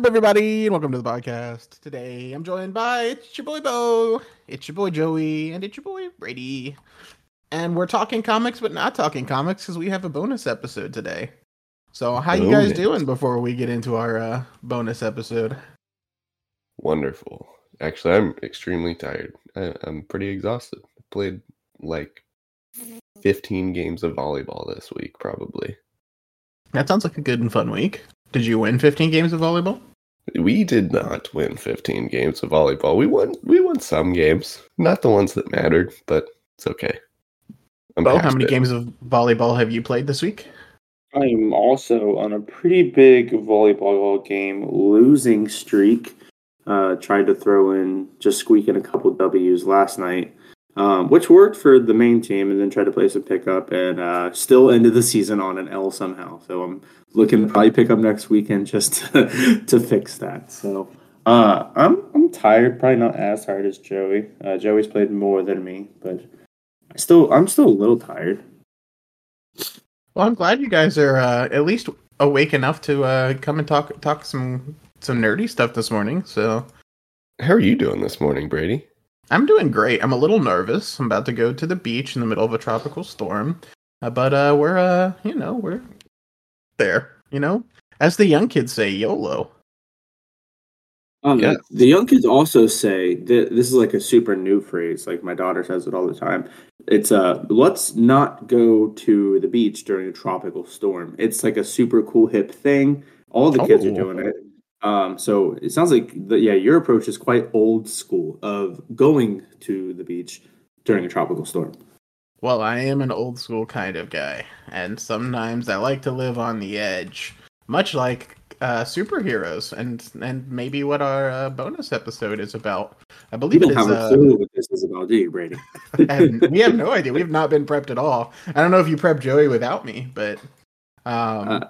up, everybody, and welcome to the podcast. Today, I'm joined by it's your boy Bo, it's your boy Joey, and it's your boy Brady. And we're talking comics, but not talking comics because we have a bonus episode today. So, how you guys doing before we get into our uh, bonus episode? Wonderful. Actually, I'm extremely tired. I, I'm pretty exhausted. I played like 15 games of volleyball this week, probably. That sounds like a good and fun week. Did you win 15 games of volleyball? We did not win 15 games of volleyball. We won. We won some games, not the ones that mattered, but it's okay. I'm Bo, how many it. games of volleyball have you played this week? I'm also on a pretty big volleyball game losing streak. Uh, tried to throw in just squeaking a couple W's last night, um, which worked for the main team, and then tried to play some pickup and uh, still ended the season on an L somehow. So I'm looking to probably pick up next weekend just to, to fix that. So uh, I'm I'm tired, probably not as tired as Joey. Uh, Joey's played more than me, but I still I'm still a little tired. Well, I'm glad you guys are uh, at least awake enough to uh, come and talk talk some some nerdy stuff this morning. So How are you doing this morning, Brady? I'm doing great. I'm a little nervous. I'm about to go to the beach in the middle of a tropical storm, uh, but uh, we're uh, you know, we're there. You know, as the young kids say, YOLO. Um, Yeah. The young kids also say that this is like a super new phrase. Like my daughter says it all the time. It's uh, let's not go to the beach during a tropical storm. It's like a super cool hip thing. All the kids are Oh. doing it. Um, so it sounds like the, yeah, your approach is quite old school of going to the beach during a tropical storm. Well, I am an old school kind of guy, and sometimes I like to live on the edge, much like uh, superheroes, and and maybe what our uh, bonus episode is about. I believe it don't is. have a Uh, clue what this is about, do you, Brady? and we have no idea. We've not been prepped at all. I don't know if you prepped Joey without me, but um, Uh,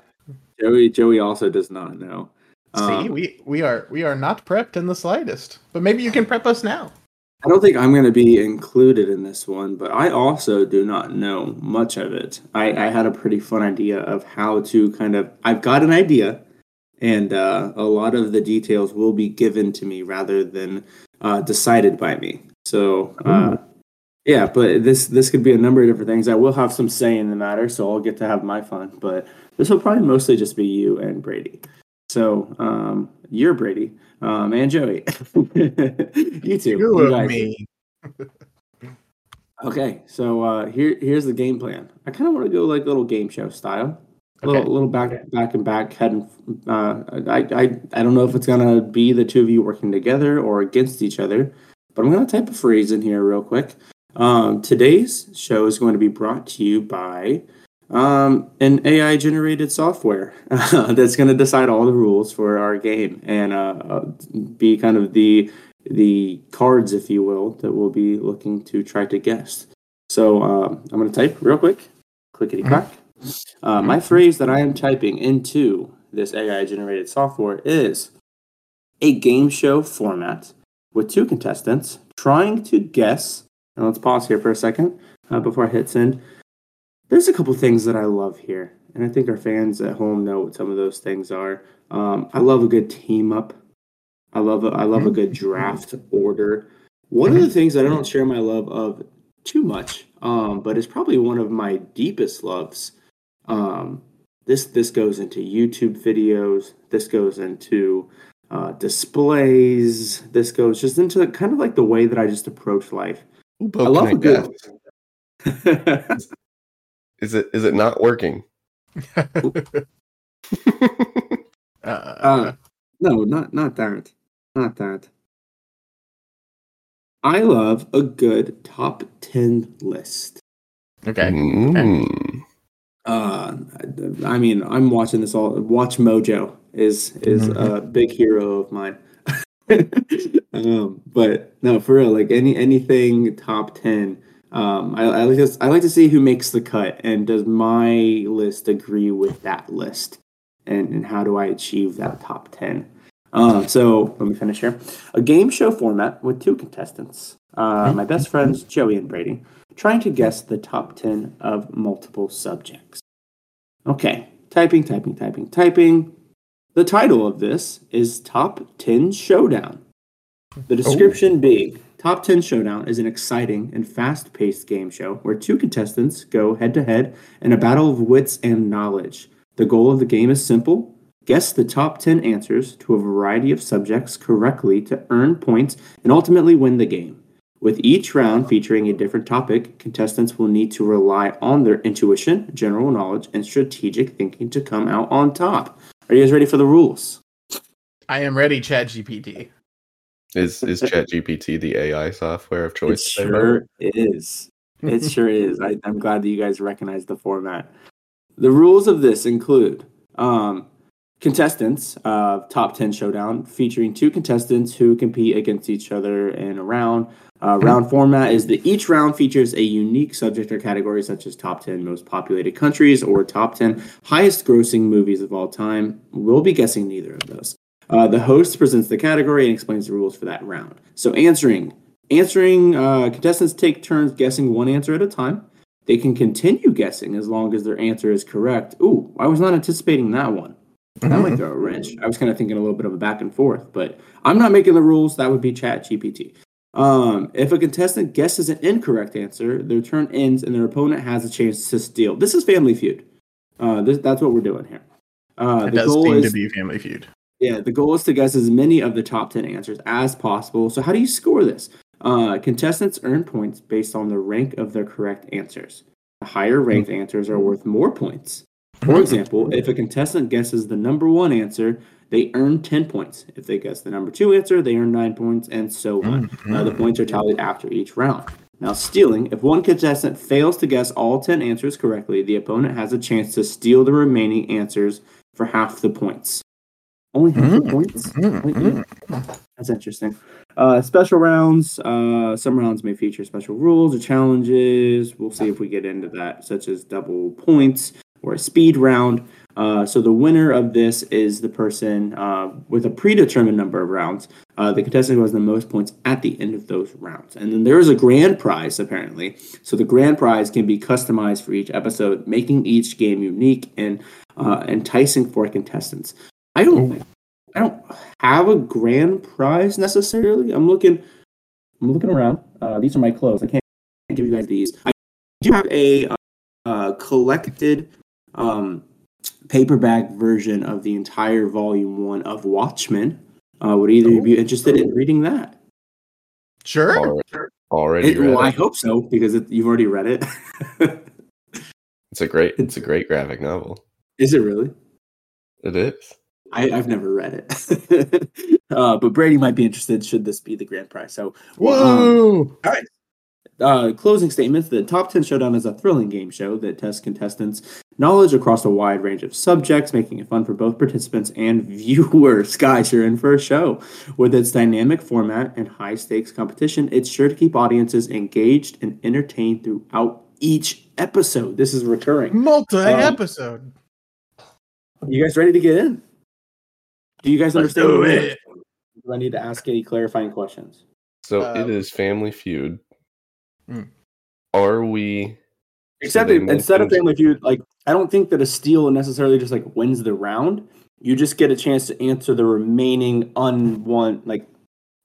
Joey Joey also does not know. see, Um, we we are we are not prepped in the slightest. But maybe you can prep us now. I don't think I'm going to be included in this one, but I also do not know much of it. I, I had a pretty fun idea of how to kind of. I've got an idea, and uh, a lot of the details will be given to me rather than uh, decided by me. So, uh, yeah, but this this could be a number of different things. I will have some say in the matter, so I'll get to have my fun. But this will probably mostly just be you and Brady. So, um, you're Brady um, and Joey. you two. You you guys. me. Okay, so uh, here here's the game plan. I kind of want to go like a little game show style, a little Okay. little back back and back head. And, uh, I I I don't know if it's gonna be the two of you working together or against each other, but I'm gonna type a phrase in here real quick. Um, today's show is going to be brought to you by um, an AI generated software that's going to decide all the rules for our game and uh, uh, be kind of the the cards, if you will, that we'll be looking to try to guess. So um, I'm going to type real quick, clickety clack. Uh, my phrase that I am typing into this AI generated software is a game show format with two contestants trying to guess. And let's pause here for a second uh, before I hit send. There's a couple things that I love here, and I think our fans at home know what some of those things are. Um, I love a good team up. I love a, I love a good draft order. One of the things that I don't share my love of too much, um, but it's probably one of my deepest loves. Um, this this goes into YouTube videos. This goes into uh, displays. This goes just into kind of like the way that I just approach life. Ooh, I love a good. Is it is it not working? Uh, Uh, no, not not that. Not that. I love a good top 10 list. okay. Mm. Uh, I mean, I'm watching this all. WatchMojo is is a big hero of mine. um, but no, for real, like any anything top ten. Um, I, I like to, I like to see who makes the cut, and does my list agree with that list, and and how do I achieve that top ten? Um, so let me finish here. A game show format with two contestants. Uh, my best friends Joey and Brady trying to guess the top 10 of multiple subjects. Okay, typing, typing, typing, typing. The title of this is Top 10 Showdown. The description being Top 10 Showdown is an exciting and fast paced game show where two contestants go head to head in a battle of wits and knowledge. The goal of the game is simple guess the top 10 answers to a variety of subjects correctly to earn points and ultimately win the game. With each round featuring a different topic, contestants will need to rely on their intuition, general knowledge, and strategic thinking to come out on top. Are you guys ready for the rules? I am ready, Chat GPT. Is is ChatGPT the AI software of choice? Bo? sure is. It sure is. I, I'm glad that you guys recognize the format. The rules of this include um, contestants, uh, top 10 showdown, featuring two contestants who compete against each other in a round. Uh, round format is that each round features a unique subject or category, such as top 10 most populated countries or top 10 highest grossing movies of all time. We'll be guessing neither of those. Uh, the host presents the category and explains the rules for that round. So, answering answering uh, contestants take turns guessing one answer at a time. They can continue guessing as long as their answer is correct. Ooh, I was not anticipating that one. That might throw a wrench. I was kind of thinking a little bit of a back and forth, but I'm not making the rules. That would be Chat GPT. Um, if a contestant guesses an incorrect answer, their turn ends and their opponent has a chance to steal. This is Family Feud. Uh, this, that's what we're doing here. Uh, It the does goal seem is to be Family Feud. Yeah, the goal is to guess as many of the top 10 answers as possible. So, how do you score this? Uh, contestants earn points based on the rank of their correct answers. The higher ranked answers are worth more points. For example, if a contestant guesses the number one answer, they earn 10 points. If they guess the number two answer, they earn 9 points, and so on. Uh, the points are tallied after each round. Now, stealing. If one contestant fails to guess all 10 answers correctly, the opponent has a chance to steal the remaining answers for half the points. Only half the points? Wait, yeah. That's interesting. Uh, special rounds. Uh, some rounds may feature special rules or challenges. We'll see if we get into that, such as double points or a speed round. Uh, so the winner of this is the person uh, with a predetermined number of rounds. Uh, the contestant who has the most points at the end of those rounds. And then there is a grand prize, apparently. So the grand prize can be customized for each episode, making each game unique and uh, enticing for contestants. I don't, I don't have a grand prize necessarily. I'm looking, I'm looking around. Uh, these are my clothes. I can't give you guys these. I do have a uh, collected um, paperback version of the entire volume one of Watchmen. Uh, would either of you be interested in reading that? Sure. Already, already It- read well, I hope so because it, you've already read it. It's a great it's a great graphic novel. Is it really? It is. I, I've never read it, uh, but Brady might be interested. Should this be the grand prize? So, um, Whoa. uh, closing statements the top 10 showdown is a thrilling game show that tests contestants knowledge across a wide range of subjects making it fun for both participants and viewers guys you're in for a show with its dynamic format and high stakes competition it's sure to keep audiences engaged and entertained throughout each episode this is recurring Multi episode. you guys ready to get in do you guys understand do the rules? it. do i need to ask any clarifying questions So Uh, it is Family Feud. Hmm. Are we Except they if- instead of mentioned- Family Feud, like I don't think that a steal necessarily just like wins the round. You just get a chance to answer the remaining unwon like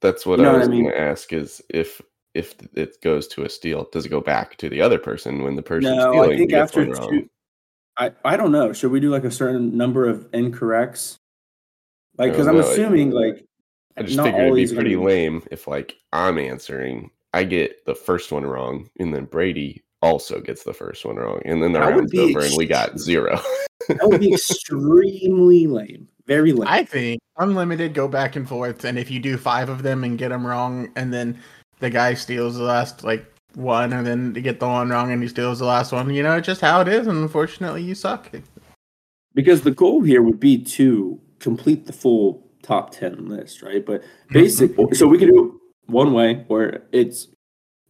that's what You know I what was I mean? gonna ask is if if it goes to a steal, does it go back to the other person when the person no. stealing I think after one wrong? two, I I don't know. Should we do like a certain number of incorrects? Like because I I'm know, assuming like I just not figured it'd be these gonna pretty be- lame if like I'm answering, I get the first one wrong, and then Brady also gets the first one wrong, and then the That would round's be over and we got zero. that would be extremely lame. Very lame. I think unlimited go back and forth, and if you do five of them and get them wrong, and then the guy steals the last like one, and then you get the one wrong, and he steals the last one. You know, it's just how it is, and unfortunately, you suck. because the goal here would be to complete the full top 10 list right but basic so we can do it one way where it's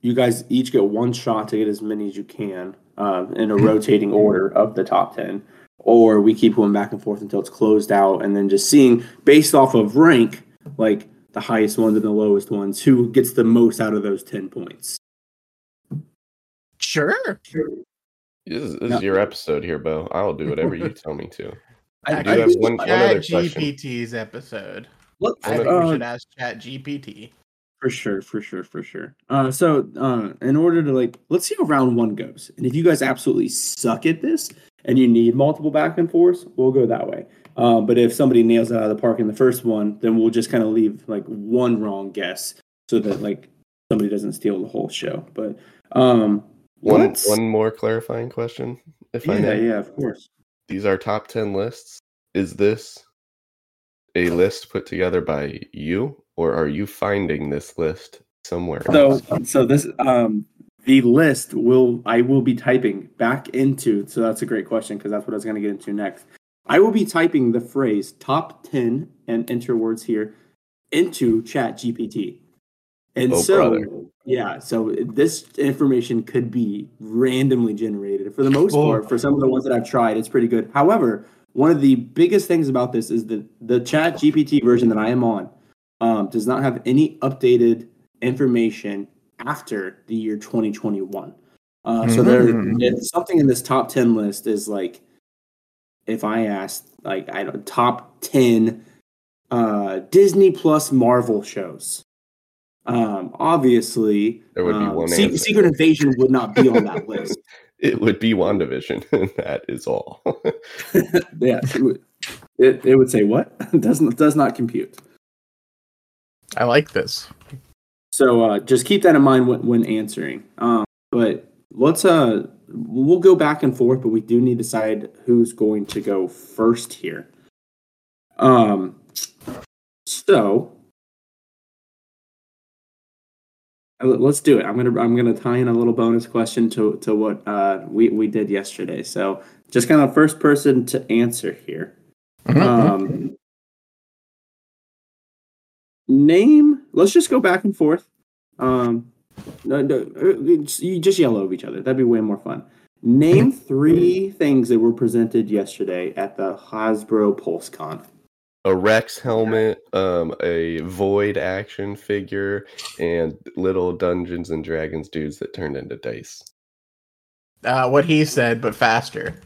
you guys each get one shot to get as many as you can uh, in a rotating order of the top 10 or we keep going back and forth until it's closed out and then just seeing based off of rank like the highest ones and the lowest ones who gets the most out of those 10 points Sure. This is, this No. is your episode here, Bo. I'll do whatever you tell me to. I do Actually, have one, one other Chat question. GPT's episode. Look, I think uh, we should ask Chat GPT. For sure, for sure, for sure. Uh, so, uh, in order to like, let's see how round one goes. And if you guys absolutely suck at this and you need multiple back and forths, we'll go that way. Uh, but if somebody nails it out of the park in the first one, then we'll just kind of leave like one wrong guess so that like somebody doesn't steal the whole show. But um, One let's- one more clarifying question, if I yeah, may. yeah, of course. These are top ten lists. Is this a list put together by you, or are you finding this list somewhere? So, else? so this um the list will I will be typing back into. So that's a great question because that's what I was going to get into next. I will be typing the phrase top ten and enter words here into Chat GPT. And Oh, so, brother. yeah, so this information could be randomly generated. For the most Cool. part, for some of the ones that I've tried, it's pretty good. However, one of the biggest things about this is that the Chat GPT version that I am on um, does not have any updated information after the year 2021. Uh, so there, Mm. if something in this top 10 list is like, if I asked, like, I don't top 10 uh, Disney Plus Marvel shows. Um, obviously, There would be um, one Se- Secret Invasion would not be on that list. it would be WandaVision, and that is all. yeah, it, would- it, it would say what doesn't does not compute. I like this. So uh, just keep that in mind when, when answering. Um, but let's uh, we'll go back and forth, but we do need to decide who's going to go first here. Um, so let's do it. I'm gonna I'm gonna tie in a little bonus question to to what uh, we we did yesterday. So just kind of first person to answer here. Mhm. Um, name. Let's just go back and forth. Um, no, no, uh, you just yell over each other. That'd be way more fun. Name three things that were presented yesterday at the Hasbro PulseCon. A Rex helmet, um, a Void action figure, and little Dungeons and Dragons dudes that turned into dice. Uh, what he said, but faster.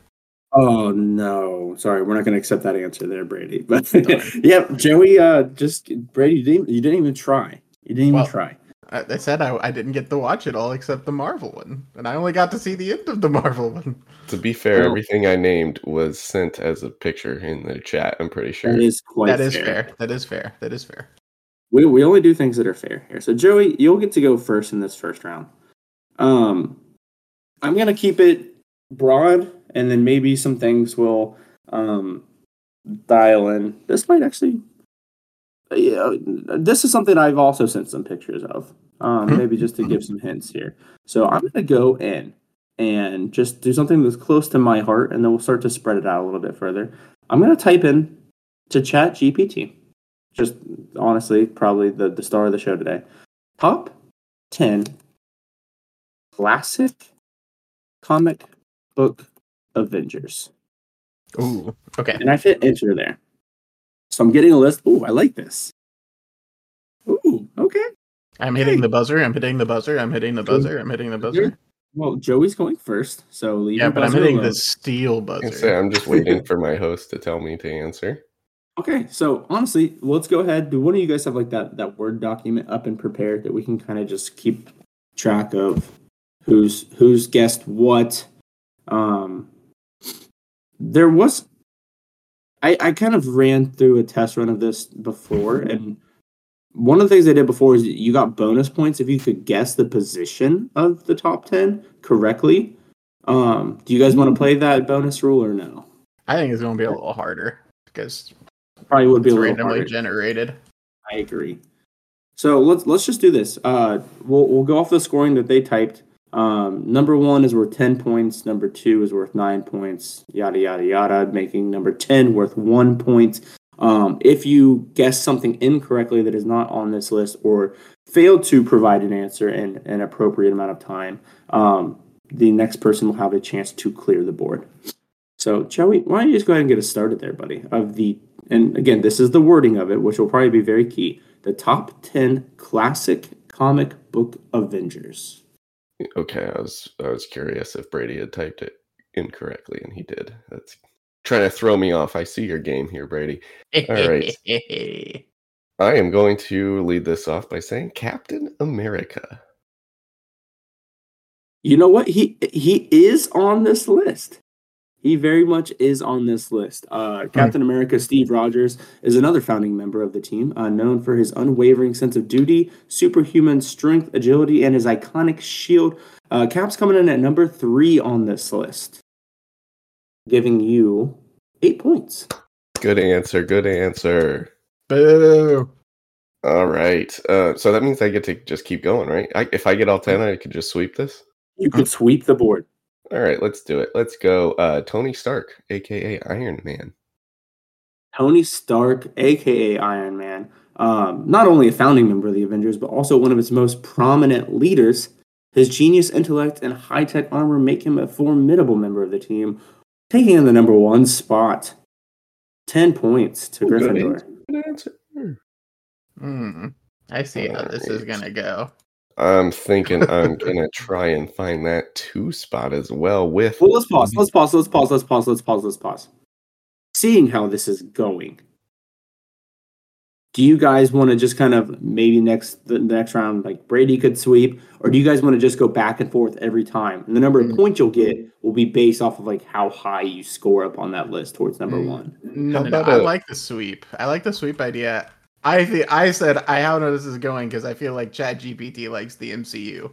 Oh no! Sorry, we're not going to accept that answer there, Brady. But yeah, Joey, uh, just Brady, you didn't, you didn't even try. You didn't even Well, try. I, I said I, I didn't get to watch it all except the Marvel one, and I only got to see the end of the Marvel one. To be fair, everything I named was sent as a picture in the chat. I'm pretty sure. That is quite that is fair. That is fair. That is fair. We we only do things that are fair here. So Joey, you'll get to go first in this first round. Um, I'm gonna keep it broad, and then maybe some things will um dial in. This might actually, yeah, this is something I've also sent some pictures of. Um, Mhm. maybe just to give some hints here. So I'm gonna go in and just do something that's close to my heart, and then we'll start to spread it out a little bit further. I'm gonna type in to Chat GPT just honestly probably the, the star of the show today. Top 10 classic comic book Avengers. Ooh. Okay. And I fit enter there. So I'm getting a list. Ooh, I like this. Ooh, okay. I'm hitting the buzzer. I'm hitting the buzzer. I'm hitting the buzzer. I'm hitting the buzzer. Well, Joey's going first, so leave Yeah, but I'm hitting alone. the steal I can say buzzer. I'm just waiting for my host to tell me to answer. Okay, so honestly, let's go ahead. Do one of you guys have like that that word document up and prepared that we can kind of just keep track of who's who's guessed what? Um, there was, I I kind of ran through a test run of this before, and one of the things I did before is you got bonus points if you could guess the position of the top ten correctly. Um, do you guys want to play that bonus rule or no? I think it's going to be a little harder because Probably would be it's a little randomly generated. I agree. So let's let's just do this. Uh, we'll we'll go off the scoring that they typed. Um, number one is worth ten points. Number two is worth nine points. Yada yada yada, making number ten worth one point. Um, if you guess something incorrectly that is not on this list or fail to provide an answer in an appropriate amount of time, um, the next person will have a chance to clear the board. So, Joey, why don't you just go ahead and get us started there, buddy? Of the and again, this is the wording of it, which will probably be very key. The top ten classic comic book Avengers. Okay, I was I was curious if Brady had typed it incorrectly, and he did. That's trying to throw me off. I see your game here, Brady. All right. I am going to lead this off by saying Captain America. You know what? He he is on this list. He very much is on this list. Uh, Captain America Steve Rogers is another founding member of the team, uh, known for his unwavering sense of duty, superhuman strength, agility, and his iconic shield. Uh, Cap's coming in at number three on this list, giving you eight points. Good answer. Good answer. Boo. All right. Uh, so that means I get to just keep going, right? I, if I get all 10, I could just sweep this. You could sweep the board. All right, let's do it. Let's go. Uh, Tony Stark, aka Iron Man. Tony Stark, aka Iron Man, um, not only a founding member of the Avengers, but also one of its most prominent leaders. His genius, intellect, and high tech armor make him a formidable member of the team, taking in the number one spot. 10 points to Ooh, good Gryffindor. answer. Good answer. Hmm. I see how this is gonna go. I'm thinking I'm gonna try and find that two spot as well with Well, let's pause. Let's pause. Let's pause. Let's pause. Let's pause. Let's pause. Seeing how this is going, do you guys want to just kind of maybe next the next round, like Brady could sweep, or do you guys want to just go back and forth every time? And the number of Mm. points you'll get will be based off of like how high you score up on that list towards number Mm. one. No, How no, no, about I a- like the sweep. I like the sweep idea. I think I said I how know this is going because I feel like Chat GPT likes the MCU.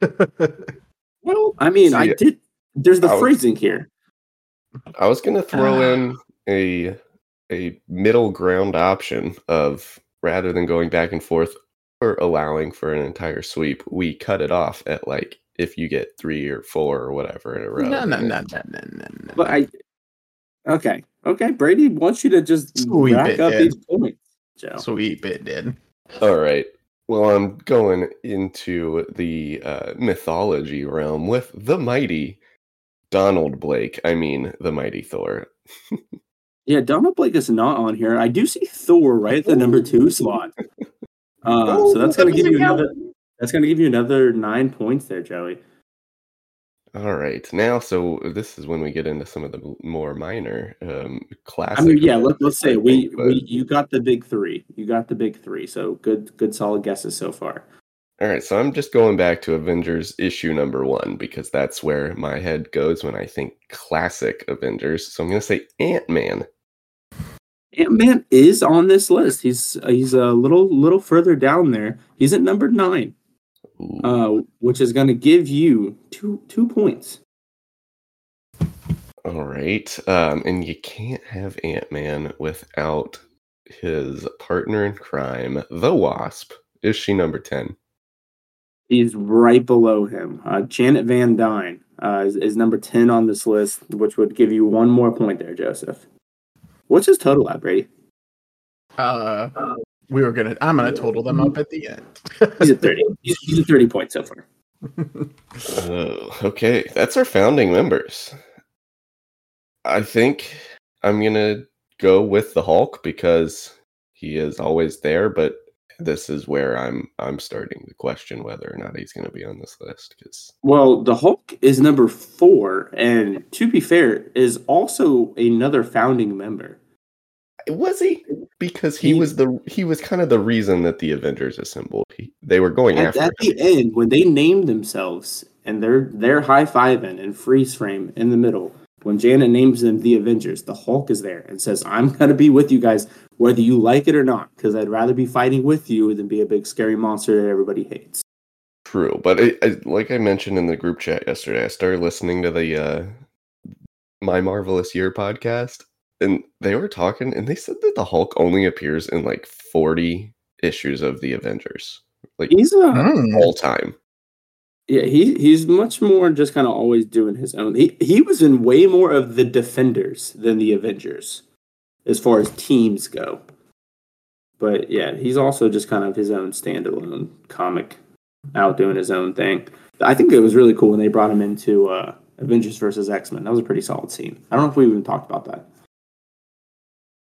Well, I mean, I See, did. There's the I was- phrasing here. I was gonna throw Ah. in a a middle ground option of rather than going back and forth or allowing for an entire sweep, we cut it off at like if you get three or four or whatever in a row. no, no, no, no, no, no, no. But I. Okay. Okay. Brady wants you to just Sweep rack it, up yeah. these points, Joe. sweep it did. All right. Well, I'm going into the uh, mythology realm with the mighty Donald Blake. I mean, the mighty Thor. Yeah, Donald Blake is not on here. I do see Thor right at the number two slot. Uh, so that's going to give you another. That's going to give you another nine points there, Joey. All right. Now, so this is when we get into some of the more minor um, classic. I mean, yeah. Let, let's say we, but- we you got the big three. You got the big three. So good, good, solid guesses so far. All right, so I'm just going back to Avengers issue number one because that's where my head goes when I think classic Avengers. So I'm going to say Ant Man. Ant Man is on this list. He's he's a little little further down there. He's at number nine, uh, which is going to give you two two points. All right, um, and you can't have Ant Man without his partner in crime, the Wasp. Is she number 10? He's right below him. Uh, Janet Van Dyne uh, is, is number 10 on this list, which would give you one more point there, Joseph. What's his total at, Brady? Uh, we were gonna. I'm gonna total them up at the end. He's at 30. He's, he's at 30 points so far. Oh, okay, that's our founding members. I think I'm going to go with the Hulk because he is always there, but this is where I'm I'm starting to question whether or not he's going to be on this list because Well, the Hulk is number four, and to be fair, is also another founding member. Was he because he, He- was the he was kind of the reason that the Avengers assembled. He, they were going At, after at him. the end, when they named themselves and they're they're high fiving and freeze frame in the middle, when Janet names them the Avengers, the Hulk is there and says, "I'm gonna be with you guys, whether you like it or not, because I'd rather be fighting with you than be a big scary monster that everybody hates." True, but I, I, like I mentioned in the group chat yesterday, I started listening to the uh, My Marvelous Year podcast, and they were talking, and they said that the Hulk only appears in like forty issues of the Avengers, like He's a Hmm. all time. yeah, he he's much more just kind of always doing his own. He he was in way more of the Defenders than the Avengers, as far as teams go. But yeah, he's also just kind of his own standalone comic, out doing his own thing. I think it was really cool when they brought him into uh, Avengers versus X Men. That was a pretty solid scene. I don't know if we even talked about that.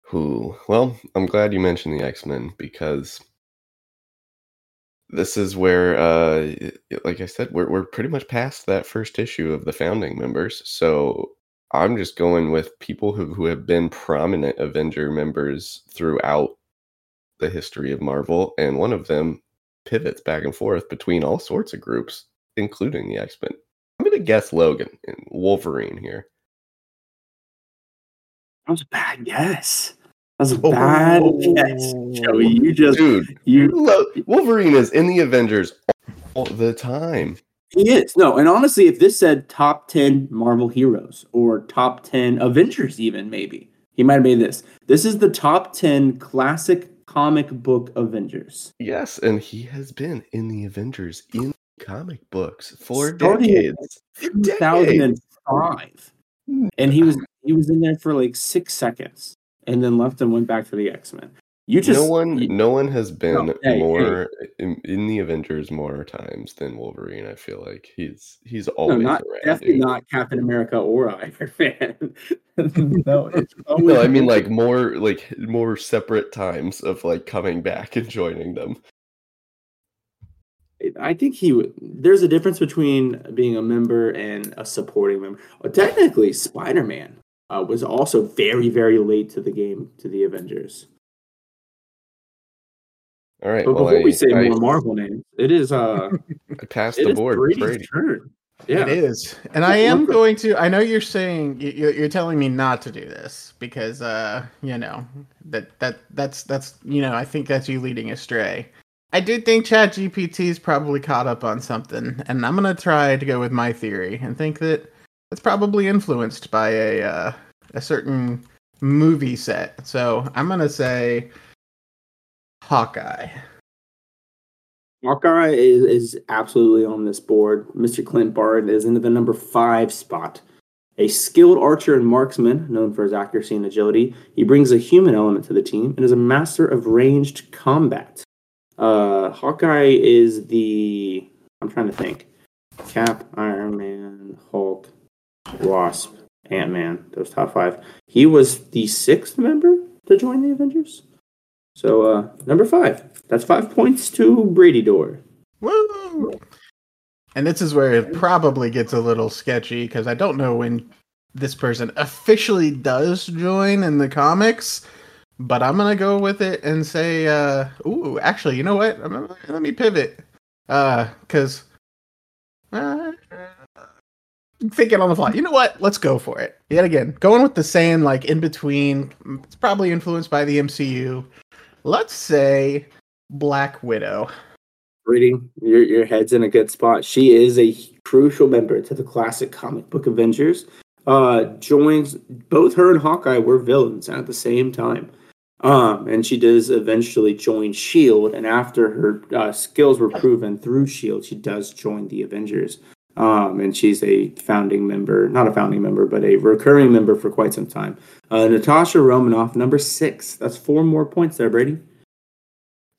Who? Well, I'm glad you mentioned the X Men because this is where, uh, like I said, we're we're pretty much past that first issue of the founding members. So I'm just going with people who, who have been prominent Avenger members throughout the history of Marvel, and one of them pivots back and forth between all sorts of groups, including the X Men. I'm going to guess Logan and Wolverine here. That was a bad guess. Oh. That was a bad guess. Joey, you just Dude, you Lo- Wolverine is in the Avengers all the time. He is. No, and honestly, if this said top 10 Marvel heroes or top 10 Avengers, even maybe, he might have made this. This is the top 10 classic comic book Avengers. Yes, and he has been in the Avengers in comic books for Starting. For decades. 2005. And he was he was in there for like six seconds and then left and went back to the X Men. You just no one, you- no one has been No, hey, more In, in the Avengers more times than Wolverine. I feel like he's he's no, always not around. definitely dude. not Captain America or Iron Man. no, it's No, I mean like more like more separate times of like coming back and joining them. I think he. There's a difference between being a member and a supporting member. Well, technically, Spider Man uh, was also very, very late to the game to the Avengers. All right, But well before I, we say I, more Marvel names, it is uh, I passed the is board. to Brady's Brady. turn. Yeah, It is, and I am going to. I know you're saying you- you're, you're telling me not to do this because, uh, you know, that that that's that's you know, I think that's you leading astray. I do think Chat GPT's probably caught up on something, and I'm gonna try to go with my theory and think that it's probably influenced by a uh, a certain movie set. So I'm gonna say Hawkeye. Hawkeye is, is absolutely on this board. Mr. Clint Barton is into the number five spot. A skilled archer and marksman, known for his accuracy and agility, he brings a human element to the team and is a master of ranged combat. Uh, Hawkeye is the. I'm trying to think. Cap, Iron Man, Hulk, Wasp, Ant Man, those top five. He was the sixth member to join the Avengers. So, uh, number five. That's five points to Brady Door. Woo! And this is where it probably gets a little sketchy because I don't know when this person officially does join in the comics, but I'm gonna go with it and say, uh, ooh, actually, you know what? Let me pivot, uh, because uh, thinking on the fly. You know what? Let's go for it. Yet again, going with the same like in between. It's probably influenced by the MCU. Let's say Black Widow. Brady, your, your head's in a good spot. She is a crucial member to the classic comic book Avengers. Uh, joins both her and Hawkeye were villains at the same time. Um, and she does eventually join Shield, and after her uh, skills were proven through Shield, she does join the Avengers. Um, and she's a founding member, not a founding member, but a recurring member for quite some time. Uh, Natasha Romanoff, number six. That's four more points there, Brady.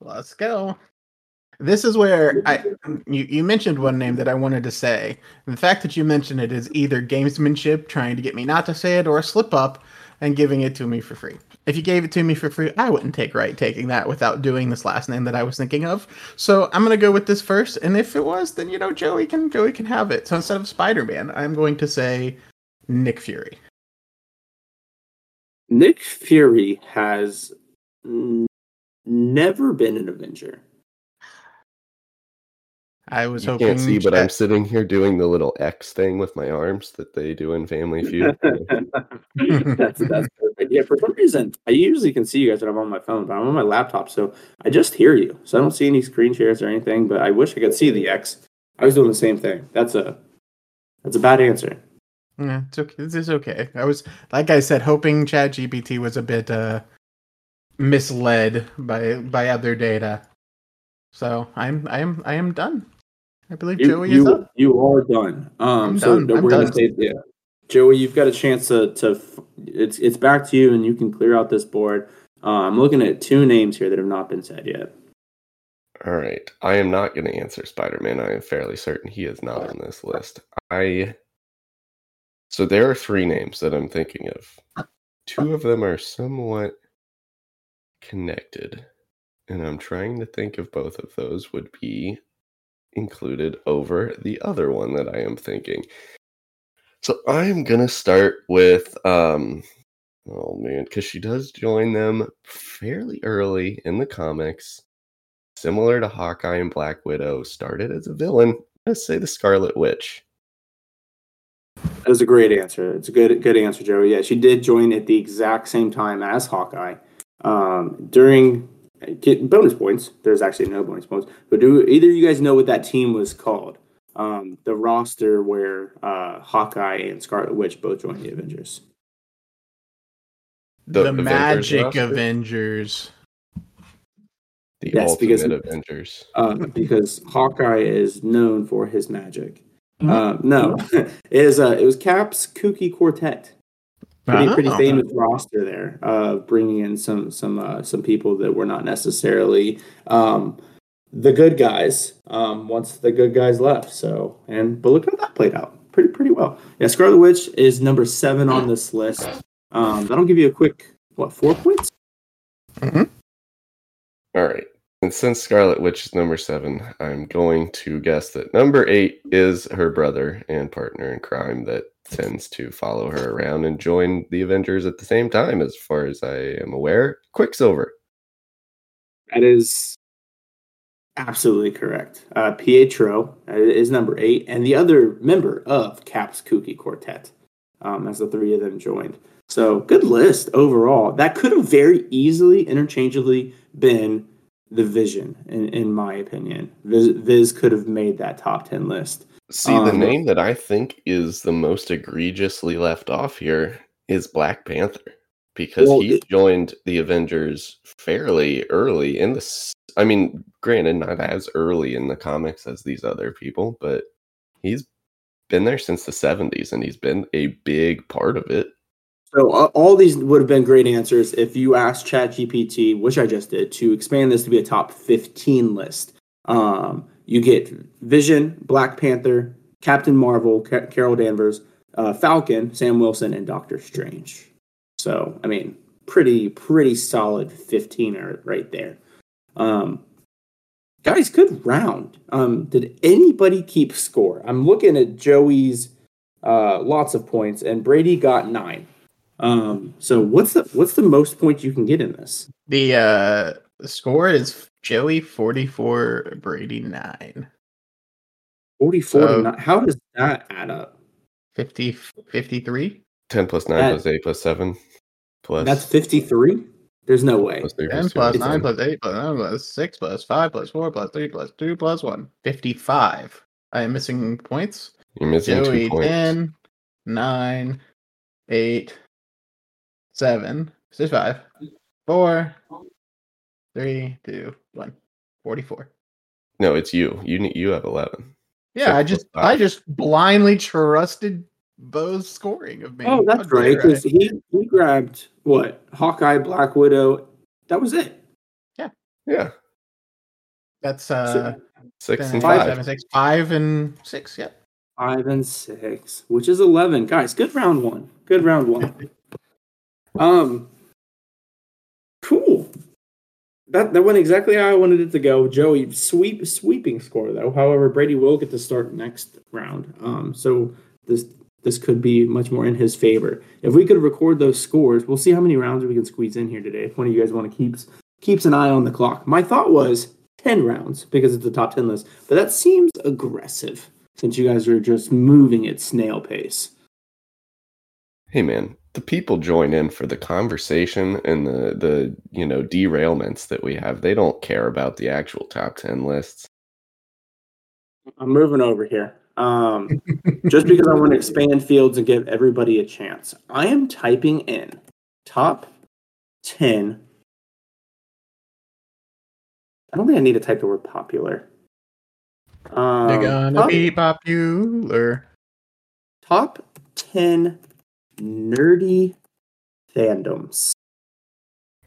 Let's go. This is where I you, you mentioned one name that I wanted to say. The fact that you mentioned it is either gamesmanship trying to get me not to say it or a slip up and giving it to me for free. If you gave it to me for free, I wouldn't take right taking that without doing this last name that I was thinking of. So I'm gonna go with this first, and if it was, then you know Joey can Joey can have it. So instead of Spider-Man, I'm going to say Nick Fury. Nick Fury has n- never been an Avenger. I was You hoping can't see, but I'm sitting here doing the little X thing with my arms that they do in Family Feud. that's that's perfect. Yeah, for some reason, I usually can see you guys when I'm on my phone, but I'm on my laptop, so I just hear you. So I don't see any screen shares or anything. But I wish I could see the X. I was doing the same thing. That's a that's a bad answer. Yeah, it's okay. This is okay. I was, like I said, hoping Chat GPT was a bit uh, misled by by other data. So I'm I am I am done. I believe You, Joey is you, up. you are done. Um, I'm so done. I'm we're gonna done. say yeah. Joey, you've got a chance to to f- it's it's back to you, and you can clear out this board. Uh, I'm looking at two names here that have not been said yet. All right. I am not going to answer Spider Man. I am fairly certain he is not on this list. I. So there are three names that I'm thinking of. Two of them are somewhat connected. And I'm trying to think if both of those would be included over the other one that I am thinking. So I'm gonna start with um oh man, because she does join them fairly early in the comics. Similar to Hawkeye and Black Widow, started as a villain. Let's say the Scarlet Witch. That was a great answer. It's a good good answer, Joey. Yeah, she did join at the exact same time as Hawkeye. Um, during get bonus points. There's actually no bonus points, but do either of you guys know what that team was called? Um, the roster where uh, Hawkeye and Scarlet Witch both joined the Avengers. The, Avengers Magic roster? Avengers. The Yes, because- Avengers. Uh, because Hawkeye is known for his magic. Mhm. Um, no, it is. Uh, it was Cap's Kooky Quartet. Pretty pretty Oh. famous roster there of bringing in some some uh, some people that were not necessarily um, the good guys um, once the good guys left. So and but look how that played out pretty pretty well. Yeah, Scarlet Witch is number seven on this list. Um, that'll give you a quick what four points. All right. And since Scarlet Witch is number seven, I'm going to guess that number eight is her brother and partner in crime that tends to follow her around and join the Avengers at the same time, as far as I am aware. Quicksilver. That is absolutely correct. Uh, Pietro uh, is number eight, and the other member of Cap's Kooky Quartet, um, as the three of them joined. So good list overall. That could have very easily, interchangeably been the Vision, in, in my opinion. Viz, Viz could have made that top ten list. See, the Um, name that I think is the most egregiously left off here is Black Panther because Well, he it- joined the Avengers fairly early in the. I mean, granted, not as early in the comics as these other people, but he's been there since the 70s and he's been a big part of it. So uh, all these would have been great answers if you asked ChatGPT, which I just did, to expand this to be a top 15 list. Um, you get Vision, Black Panther, Captain Marvel, Ca- Carol Danvers, uh, Falcon, Sam Wilson, and Doctor Strange. So I mean, pretty pretty solid 15 er- right there. Um, guys, good round. Um, did anybody keep score? I'm looking at Joey's uh, lots of points, and Brady got nine. Um, so what's the what's the most points you can get in this? The uh the score is Joey 44, Brady 9. 44 So- nine. How does that add up? 50 53? 10 plus 9 That- plus 8 plus 7 plus. That's 53? There's no way. plus 3 10 plus plus 9 plus 8 plus 9 plus 6 plus 5 plus 4 plus 3 plus 2 plus 1. 55. I am missing points. You're missing Joey two points. 10, 9, 8, 7, 6, 5, 4, 3, 2, 1. 44. No, it's you. You ne- you have 11. Yeah, Six I just I just blindly trusted Bo's scoring of me. Oh, How that's right. Because he, he grabbed what? Hawkeye, Black Widow. That was it. Yeah. Yeah. That's uh Six then and five, five. seven, six, five and six. Yep. Five and six, which is eleven. Guys, good round one. Good round one. um cool. That that went exactly how I wanted it to go. Joey, sweep sweeping score though. However, Brady will get to start next round. Um so this this could be much more in his favor. If we could record those scores, we'll see how many rounds we can squeeze in here today. If one of you guys want to keeps keeps an eye on the clock. My thought was 10 rounds because it's a top 10 list, but that seems aggressive since you guys are just moving at snail pace. Hey man, the people join in for the conversation and the the you know derailments that we have. They don't care about the actual top 10 lists. I'm moving over here. Um, just because I want to expand fields and give everybody a chance. I am typing in top 10. I don't think I need to type the word popular. Um, They're gonna top- be popular. top 10 nerdy fandoms.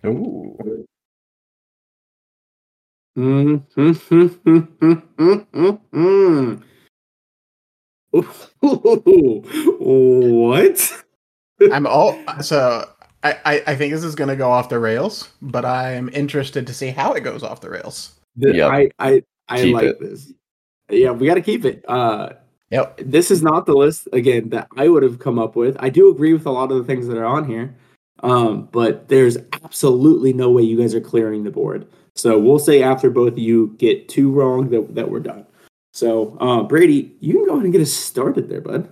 Ooh. Mm-hmm. what? I'm all so. I, I I think this is gonna go off the rails, but I am interested to see how it goes off the rails. The- Yep. I I I Keep like it. this. Yeah, we got to keep it. Uh, Yep. This is not the list again that I would have come up with. I do agree with a lot of the things that are on here, um, but there's absolutely no way you guys are clearing the board. So we'll say after both of you get two wrong that, that we're done. So uh, Brady, you can go ahead and get us started there, bud.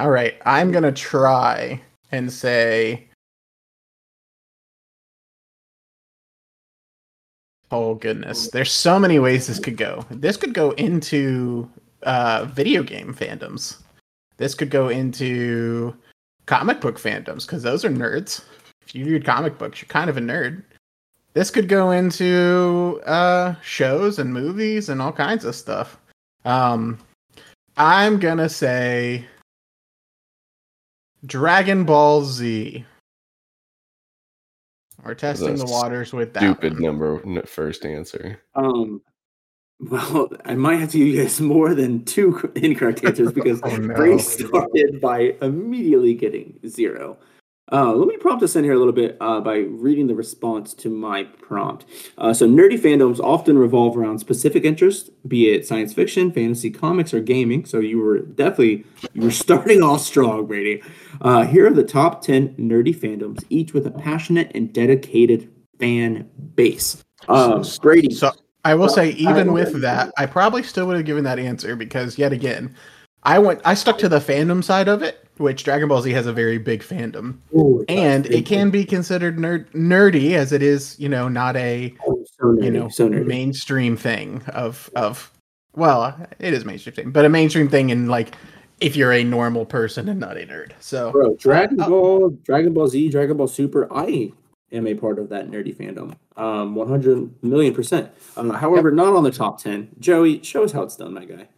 All right. I'm gonna try and say. Oh goodness, there's so many ways this could go. This could go into uh, video game fandoms. This could go into comic book fandoms because those are nerds. If you read comic books, you're kind of a nerd. This could go into uh, shows and movies and all kinds of stuff. Um, I'm gonna say Dragon Ball Z. We're testing the waters with that. Stupid one. number first answer. Um, well, I might have to give you guys more than two incorrect answers because Oh, no. Brady started by immediately getting zero. Uh, let me prompt us in here a little bit uh, by reading the response to my prompt. Uh, so, nerdy fandoms often revolve around specific interests, be it science fiction, fantasy, comics, or gaming. So, you were definitely you were starting off strong, Brady. Uh, here are the top ten nerdy fandoms, each with a passionate and dedicated fan base. Um, Brady, So I will say, even with that, I probably still would have given that answer because yet again, I went I stuck to the fandom side of it, which Dragon Ball Z has a very big fandom. Ooh, And it can be considered nerd nerdy as it is, you know, not a Oh, so nerdy, you know so mainstream thing of of well, it is mainstream thing, but a mainstream thing in like if you're a normal person and not a nerd. So Bro, Dragon Uh, Ball, Dragon Ball Z, Dragon Ball Super, I am a part of that nerdy fandom. Um, 100 million percent. Uh, however, not on the top 10. Joey, show us how it's done, my guy.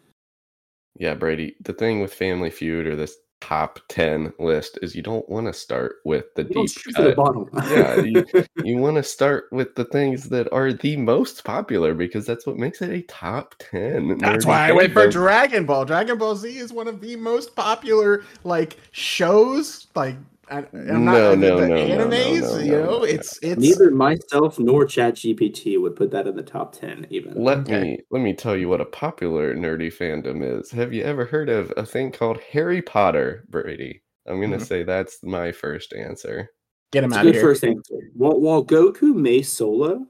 Yeah, Brady. The thing with Family Feud or this top ten list is you don't want to start with the You deep shoot the bottom. Yeah, you- You want to start with the things that are the most popular because that's what makes it a top ten. That's nerdy why I went for. Dragon Ball. Dragon Ball Z is one of the most popular like shows. Like, I, I'm not No, the, no, the no, no, no, animes. no, you know, it's it's Neither myself nor ChatGPT would put that in the top 10, even. Let Okay. me let me tell you what a popular nerdy fandom is. Have you ever heard of a thing called Harry Potter, Brady? I'm gonna Mhm. say that's my first answer. get him It's a out of good here. first answer. While, while Goku may solo,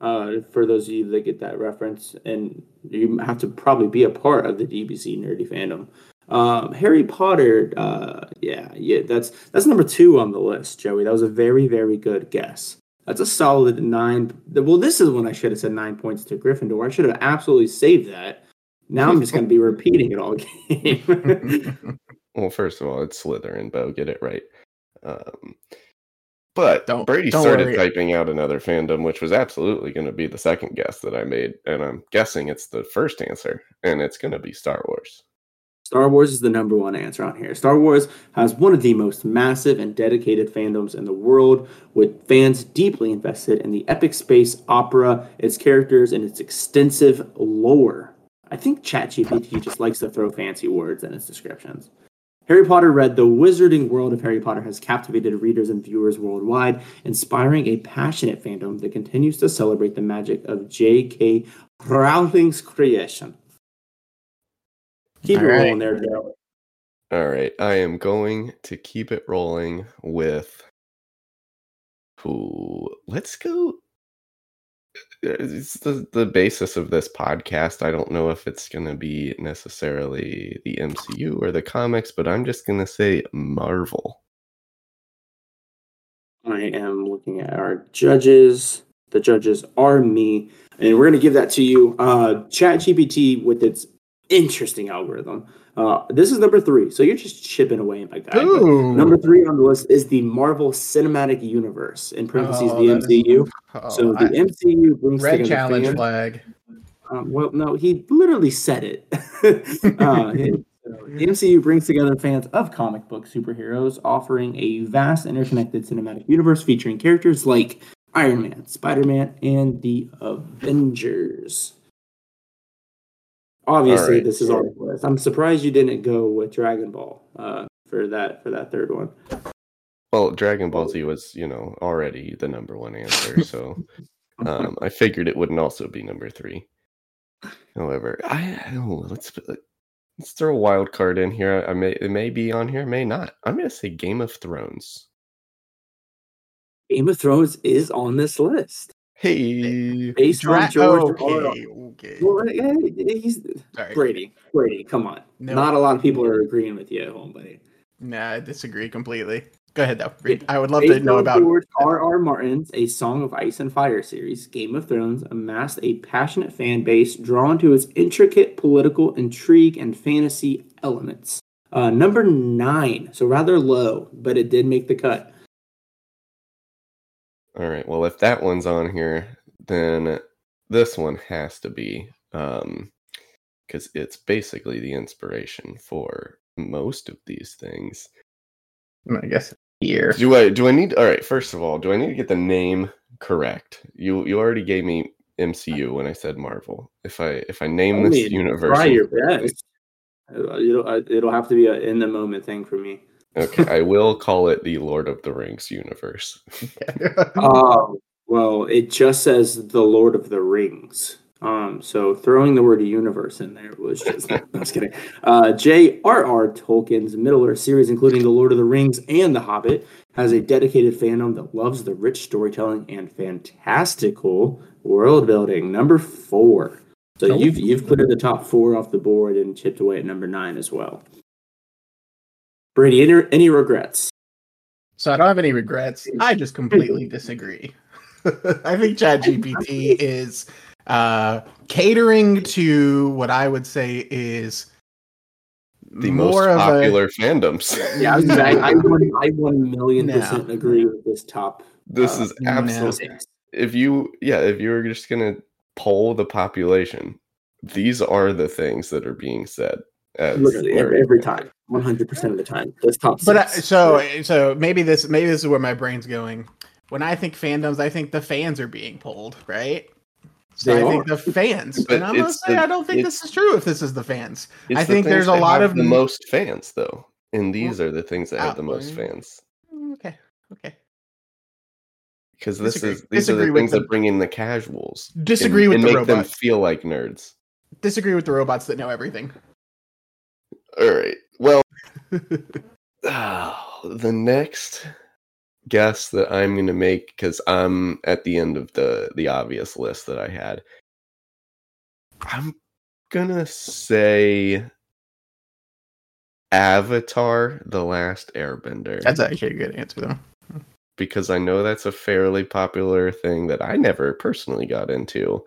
uh, for those of you that get that reference, and you have to probably be a part of the DBZ nerdy fandom. Um, Harry Potter, uh, yeah, yeah, that's that's number two on the list, Joey. That was a very, very good guess. That's a solid nine. Well, this is when I should have said nine points to Gryffindor. I should have absolutely saved that. Now I'm just going to be repeating it all game. Well, first of all, it's Slytherin, Bo. Get it right. Um, but Don't- Brady don't started worry. typing out another fandom, which was absolutely going to be the second guess that I made, and I'm guessing it's the first answer, and it's going to be Star Wars. Star Wars is the number one answer on here. Star Wars has one of the most massive and dedicated fandoms in the world, with fans deeply invested in the epic space opera, its characters, and its extensive lore. I think ChatGPT just likes to throw fancy words in its descriptions. Harry Potter read The Wizarding World of Harry Potter has captivated readers and viewers worldwide, inspiring a passionate fandom that continues to celebrate the magic of J.K. Rowling's creation. Keep All it right. rolling there, Joe. All right, I am going to keep it rolling with. Ooh, let's go. It's the the basis of this podcast. I don't know if it's going to be necessarily the MCU or the comics, but I'm just going to say Marvel. I am looking at our judges. The judges are me, and we're going to give that to you. Uh, ChatGPT with its interesting algorithm. Uh, this is number three, so you're just chipping away, my guy. Number three on the list is the Marvel Cinematic Universe, in parentheses, Oh, the that is- MCU. Oh, so the I- MCU brings red challenge fans- flag. um, well, no, he literally said it. uh, it- the MCU brings together fans of comic book superheroes, offering a vast interconnected cinematic universe featuring characters like Iron Man, Spider Man, and the Avengers. Obviously, Alright. this is on the list. I'm surprised you didn't go with Dragon Ball uh, for that for that third one. Well, Dragon Ball Z was, you know, already the number one answer, so um, I figured it wouldn't also be number three. However, I, I don't know. Let's. Let's throw a wild card in here. I may it may be on here, may not. I'm gonna say Game of Thrones. Game of Thrones is on this list. Hey, Based Dra- on George okay, R. R. okay. Well, yeah, he's Sorry. Brady. Brady, come on. No. Not a lot of people are agreeing with you at home, buddy. Nah, I disagree completely. Go ahead though. Read. I would love to know about. George R. R. Martin's A Song of Ice and Fire series, Game of Thrones amassed a passionate fan base drawn to its intricate political intrigue and fantasy elements. Uh, number nine, so rather low, but it did make the cut. All right. Well, if that one's on here, then this one has to be um because it's basically the inspiration for most of these things. I guess here. Do I do I need all right, first of all, do I need to get the name correct? You you already gave me MCU when I said Marvel. If I if I name I this universe Try your best. Uh, It'll, it'll have to be an in the moment thing for me. Okay, I will call it the Lord of the Rings universe. Oh, well, it just says the Lord of the Rings. Um, so throwing the word universe in there was just I was kidding. Uh, J.R.R. Tolkien's Middle Earth series, including The Lord of the Rings and The Hobbit, has a dedicated fandom that loves the rich storytelling and fantastical world building. Number four. So you've you've cleared the top four off the board and chipped away at number nine as well. Brady, any, any regrets? So I don't have any regrets. I just completely disagree. I think ChatGPT is uh, catering to what I would say is The more most of popular fandoms. Yeah, I was I, I one I one million No. percent agree with this top. this uh, is no. absolutely six. if you yeah, if you were just gonna poll the population, these are the things that are being said. Literally every, every time, one hundred percent of the time. This top a. But I, six. so so maybe this maybe this is where my brain's going. When I think fandoms, I think the fans are being pulled, right? So They I think the fans, But and I'm gonna say the- I don't think this is true. If this is the fans, It's I the think things there's a lot of the most fans though. And these are the things that have the most fans. Mm, okay, okay. Because this Disagree- is these are the things the- that bring in the casuals. Disagree and, with and the make them feel like nerds. Disagree with the robots that know everything. All right. Well, the next guess that I'm going to make because I'm at the end of the the obvious list that I had. I'm gonna say Avatar: The Last Airbender That's actually a good answer, though. because I know that's a fairly popular thing that I never personally got into.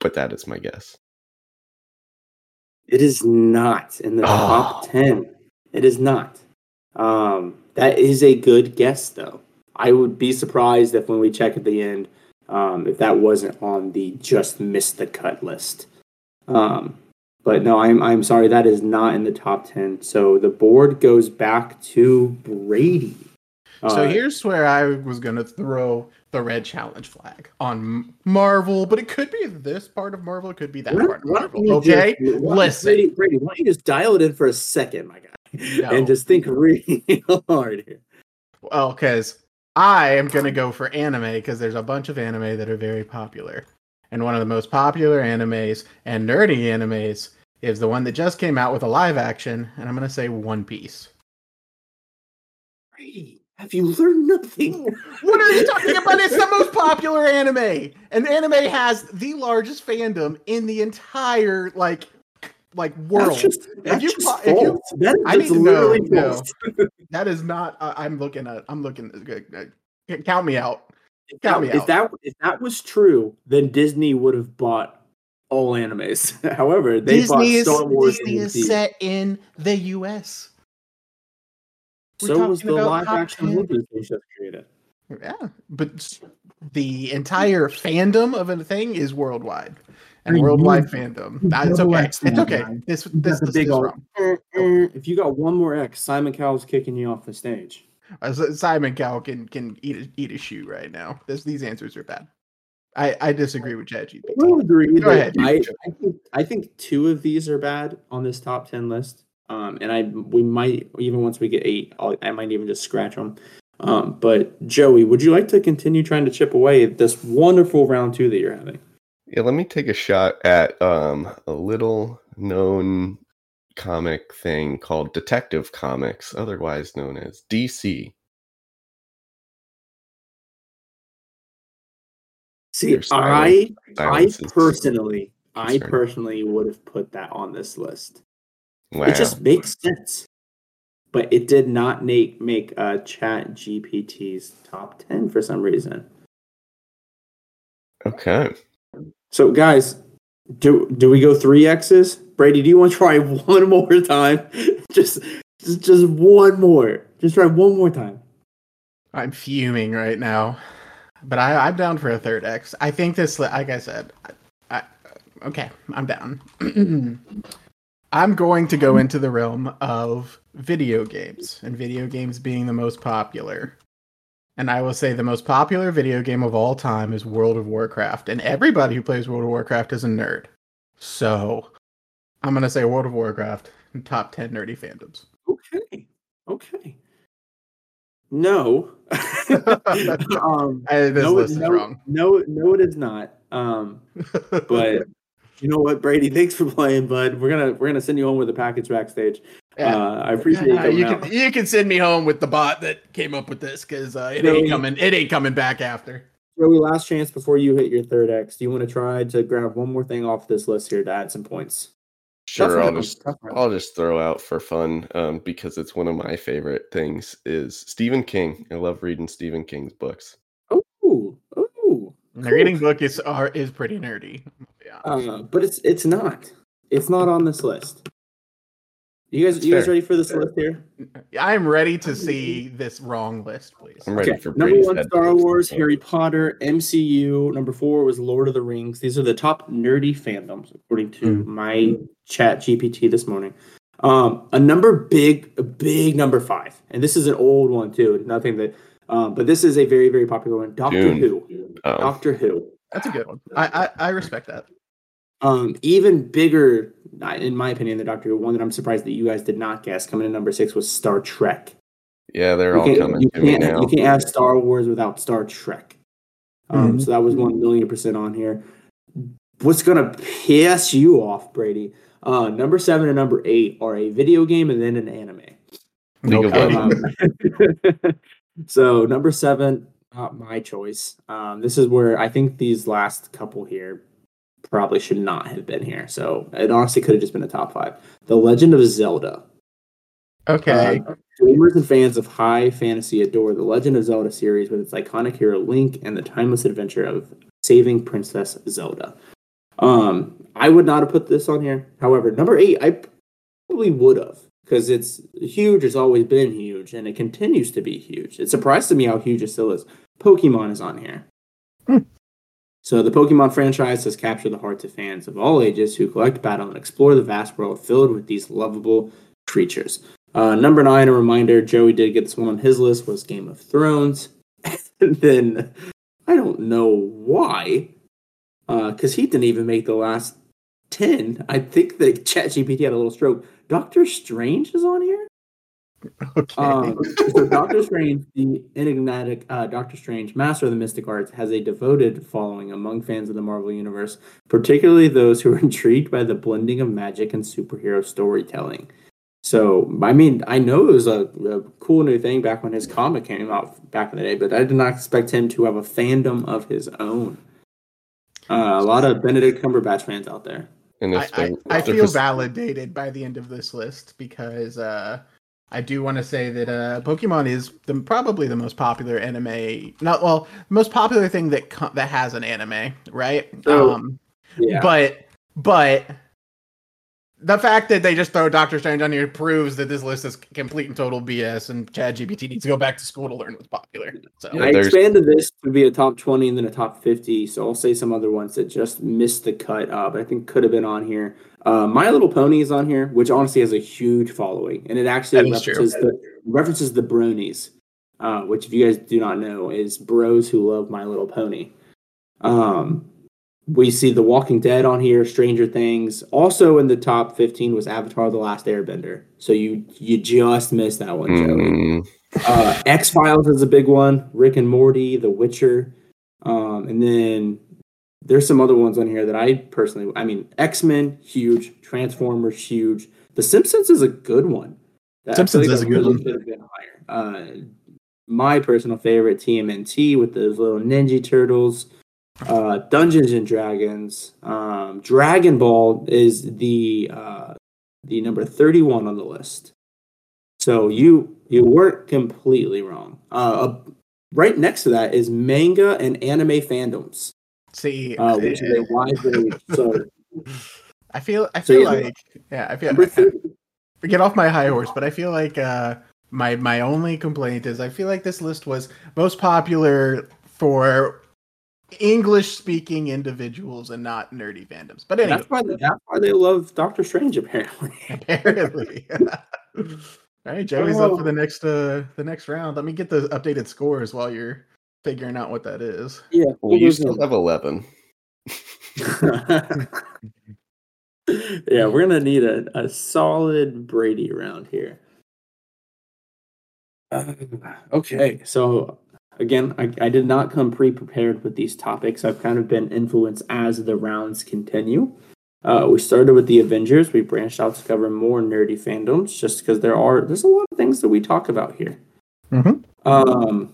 But that is my guess. It is not in the Oh. top ten. It is not. Um, that is a good guess, though. I would be surprised if when we check at the end, um, if that wasn't on the just missed the cut list. Um, but no, I'm I'm sorry that is not in the top ten. So the board goes back to Brady. So here's where I was gonna throw the red challenge flag on Marvel, but it could be this part of Marvel, it could be that why part of don't- why don't Marvel. Okay, just- listen. Brady, Brady, why don't you just dial it in for a second, my guy, No. and just think really hard here. Well, because I am gonna go for anime because there's a bunch of anime that are very popular, and one of the most popular animes and nerdy animes is the one that just came out with a live action, and I'm gonna say One Piece. Brady, have you learned nothing? What are you talking about? It's the most popular anime, and anime has the largest fandom in the entire like like world. That's just, that's you just pl- if you- false. That is I just need to know, literally no. That is not. Uh, I'm looking at. I'm looking. Uh, count me out. If Count that, me if out. that if that was true, then Disney would have bought all animes. However, they bought Disney is Wars Disney is set in the U.S. We're So was the live action 10. movie they just created. Yeah, but the entire fandom of a thing is worldwide, and Hey, worldwide you- fandom. you That's double okay. X It's okay. man. This this, got the this big is old- wrong. Eh, eh, If you got one more X, Simon Cowell's kicking you off the stage. Uh, Simon Cowell can can eat a, eat a shoe right now. This these answers are bad. I I disagree with ChatGPT. will agree Go ahead. I, I think I think two of these are bad on this top ten list. Um, and I we might even once we get eight, I'll, I might even just scratch them. Um, but Joey, would you like to continue trying to chip away at this wonderful round two that you're having? Yeah, let me take a shot at um a little known comic thing called Detective Comics, otherwise known as DC. See, I I personally I personally would have put that on this list. Wow. It just makes sense. But it did not make make uh, Chat GPT's top ten for some reason. okay. So guys, do do we go three X's? Brady, do you want to try one more time? just just just one more. Just try one more time. I'm fuming right now, but I, I'm down for a third X. I think this, like I said, I, I, okay, I'm down. I'm going to go into the realm of video games, and video games being the most popular. And I will say the most popular video game of all time is World of Warcraft, and everybody who plays World of Warcraft is a nerd. So I'm going to say World of Warcraft in top 10 nerdy fandoms. Okay. Okay. No. um, I, this no, no, wrong. no, no, it is not. Um, but you know what, Brady? Thanks for playing, bud. We're gonna we're gonna send you home with a package backstage. Yeah. Uh, I appreciate you Yeah, coming you out. can you can send me home with the bot that came up with this because uh, it No, ain't coming it ain't coming back after. Joey, last chance before you hit your third X. Do you want to try to grab one more thing off this list here to add some points? Sure, I'll just. I'll just throw out for fun, um, because it's one of my favorite things is Stephen King. I love reading Stephen King's books. Oh, ooh. The reading book is are, is pretty nerdy. Yeah. Uh, but it's it's not. It's not on this list. You guys, That's you guys ready for this list here? I'm ready to see this wrong list, please. I'm ready Okay, for number one, Star Wars. Harry Potter, MCU. Number four was Lord of the Rings. These are the top nerdy fandoms according to Hmm. my Chat GPT this morning. Um, a number big, a big number five, and this is an old one too. Nothing that, um, but this is a very, very popular one. Doctor Dune. Who. Oh, Doctor Who. That's a good one. I I, I respect that. Um, even bigger, in my opinion, the Doctor Who one that I'm surprised that you guys did not guess coming in number six was Star Trek. yeah, they're You all can't- coming you to me can't- now. You can't have Star Wars without Star Trek. Um, Mhm. So that was one million percent on here. What's gonna piss you off, Brady? Uh, number seven and number eight are a video game and then an anime. League Okay. Um, so number seven, not my choice. Um, this is where I think these last couple here probably should not have been here. So it honestly could have just been a top five. The Legend of Zelda. Okay. Uh, gamers and fans of high fantasy adore the Legend of Zelda series with its iconic hero Link and the timeless adventure of saving Princess Zelda. Um, I would not have put this on here. However, number eight, I probably would have because it's huge. It's always been huge, and it continues to be huge. It surprised me how huge it still is. Pokemon is on here. Hmm. So the Pokemon franchise has captured the hearts of fans of all ages who collect, battle, and explore the vast world filled with these lovable creatures. Uh, number nine, a reminder: Joey did get this one on his list was Game of Thrones, and then I don't know why, because he didn't even make the last ten. I think that ChatGPT had a little stroke. Doctor Strange is on here. okay. Um, so Doctor Strange, the enigmatic uh, Doctor Strange, master of the mystic arts, has a devoted following among fans of the Marvel Universe, particularly those who are intrigued by the blending of magic and superhero storytelling. So, I mean, I know it was a, a cool new thing back when his comic came out back in the day, but I did not expect him to have a fandom of his own. Uh, a lot of Benedict Cumberbatch fans out there. And I, if I, there- I feel was- validated by the end of this list because uh, I do want to say that uh, Pokemon is the, probably the most popular anime. Not well, most popular thing that co- that has an anime, right? So- um, Yeah. but but the fact that they just throw Doctor Strange on here proves that this list is complete and total BS, and ChatGPT needs to go back to school to learn what's popular. So Yeah, I there's- expanded this to be a top 20 and then a top 50. So I'll say some other ones that just missed the cut, uh, but I think could have been on here. Uh, My Little Pony is on here, which honestly has a huge following. And it actually That is true. references the, references the bronies, uh, which, if you guys do not know, is bros who love My Little Pony. Um, we see The Walking Dead on here, Stranger Things. Also in the top 15 was Avatar The Last Airbender. So you you just missed that one, Joey. Mm, Uh, X Files is a big one. Rick and Morty, The Witcher, um, and then there's some other ones on here that I personally, I mean, X Men, huge. Transformers, huge. The Simpsons is a good one. Simpsons like is a good really one. could have been higher. Uh, my personal favorite, TMNT, with those little Ninja Turtles. Uh, Dungeons and Dragons. Um, Dragon Ball is the uh, the number 31 on the list. So you you weren't completely wrong. Uh, uh, right next to that is manga and anime fandoms, See, uh, which is a wide range. So I feel I So, feel yeah. like yeah, I feel 30, get off my high horse, but I feel like uh my my only complaint is I feel like this list was most popular for English speaking individuals and not nerdy fandoms. But anyway, that's why that's why they love Doctor Strange apparently. apparently. All right, Joey's up for the next uh the next round. Let me get the updated scores while you're figuring out what that is. yeah, Well, you still have 11. yeah, we're gonna need a, a solid Brady around here. Uh, okay, so again, I, I did not come pre-prepared with these topics. I've kind of been influenced as the rounds continue. Uh, we started with the Avengers. We branched out to cover more nerdy fandoms, just because there are there's a lot of things that we talk about here. Mhm. Um,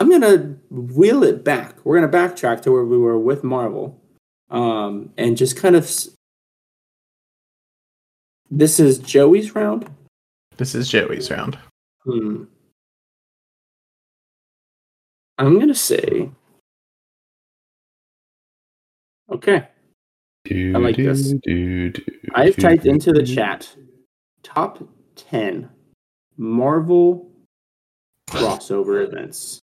I'm gonna wheel it back. We're gonna backtrack to where we were with Marvel, um, and just kind of. s- This is Joey's round. This is Joey's round. Hmm. I'm gonna say. Okay, I like this. Do, do, I've do, typed do, into the do. chat top ten Marvel crossover events.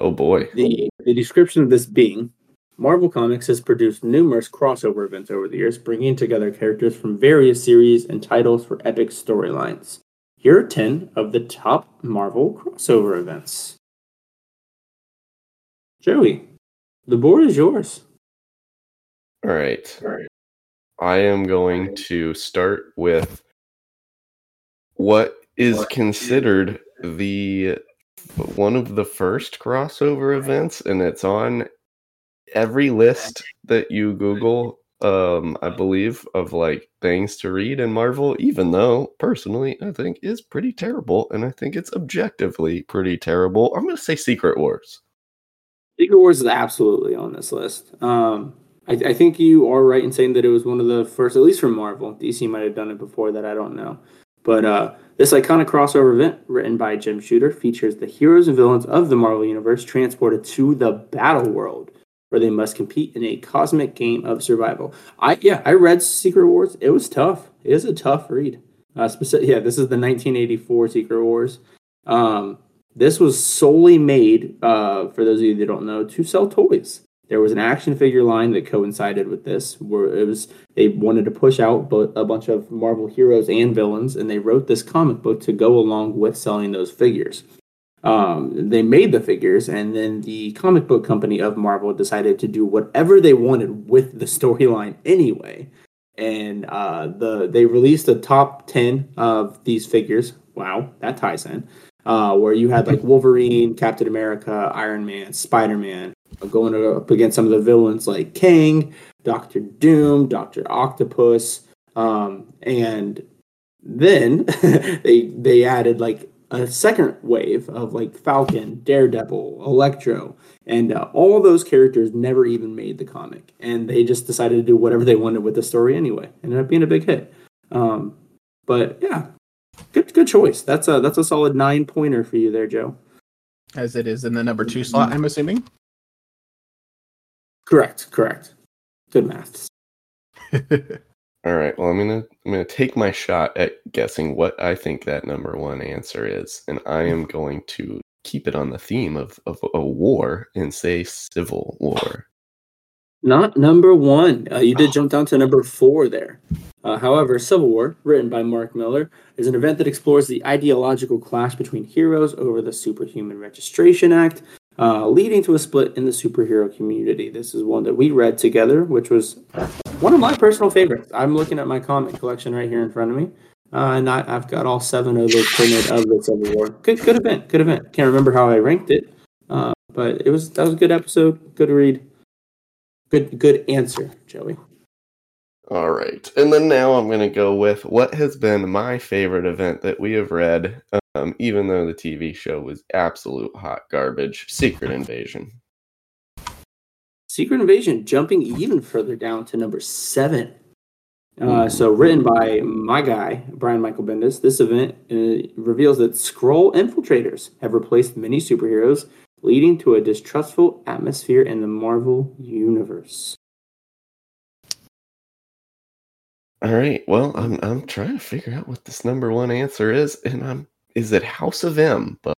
Oh boy. the the description of this being Marvel Comics has produced numerous crossover events over the years, bringing together characters from various series and titles for epic storylines. Here are 10 of the top Marvel crossover events. Joey, the board is yours. All right. I am going to start with what is considered the one of the first crossover events, and it's on every list that you Google. Um, I believe of like things to read in Marvel, even though personally I think is pretty terrible, and I think it's objectively pretty terrible. I'm gonna say Secret Wars. Secret Wars is absolutely on this list. Um, I, I think you are right in saying that it was one of the first, at least from Marvel. DC might have done it before that, I don't know. But uh, this iconic crossover event, written by Jim Shooter, features the heroes and villains of the Marvel Universe transported to the battle world, where they must compete in a cosmic game of survival. I yeah, I read Secret Wars. It was tough. It is a tough read. Uh, specific, yeah, this is the 1984 Secret Wars. Um, this was solely made, uh, for those of you that don't know, to sell toys. There was an action figure line that coincided with this, where it was they wanted to push out a bunch of Marvel heroes and villains, and they wrote this comic book to go along with selling those figures. Um, they made the figures, and then the comic book company of Marvel decided to do whatever they wanted with the storyline anyway. And uh, the they released the top ten of these figures. Wow, that ties in. Uh, where you had like Wolverine, Captain America, Iron Man, Spider Man, going up against some of the villains like Kang, Doctor Doom, Doctor Octopus, um, and then they they added like a second wave of like Falcon, Daredevil, Electro, and uh, all those characters never even made the comic, and they just decided to do whatever they wanted with the story anyway. Ended up being a big hit. Um, but yeah, good good choice. That's a that's a solid nine pointer for you there, Joe. As it is in the number two slot, I'm assuming. Correct, correct. Good maths. All right. Well, I'm gonna I'm gonna take my shot at guessing what I think that number one answer is, and I am going to keep it on the theme of of a war and say Civil War. Not number one. Uh, you did jump down to number four there. Uh, however, Civil War, written by Mark Millar, is an event that explores the ideological clash between heroes over the Superhuman Registration Act, uh, leading to a split in the superhero community. This is one that we read together, which was one of my personal favorites. I'm looking at my comic collection right here in front of me, uh, and I, I've got all seven of those printed of the Civil War. Good, good event. Good event. Can't remember how I ranked it, Uh, but it was that was a good episode. Good read. Good good answer, Joey. All right. And then now I'm going to go with what has been my favorite event that we have read, um, even though the TV show was absolute hot garbage Secret Invasion. Secret Invasion jumping even further down to number seven. Uh, so, written by my guy, Brian Michael Bendis, this event uh, reveals that Skrull infiltrators have replaced many superheroes, leading to a distrustful atmosphere in the Marvel Universe. All right. Well, I'm I'm trying to figure out what this number one answer is, and I'm is it House of M? But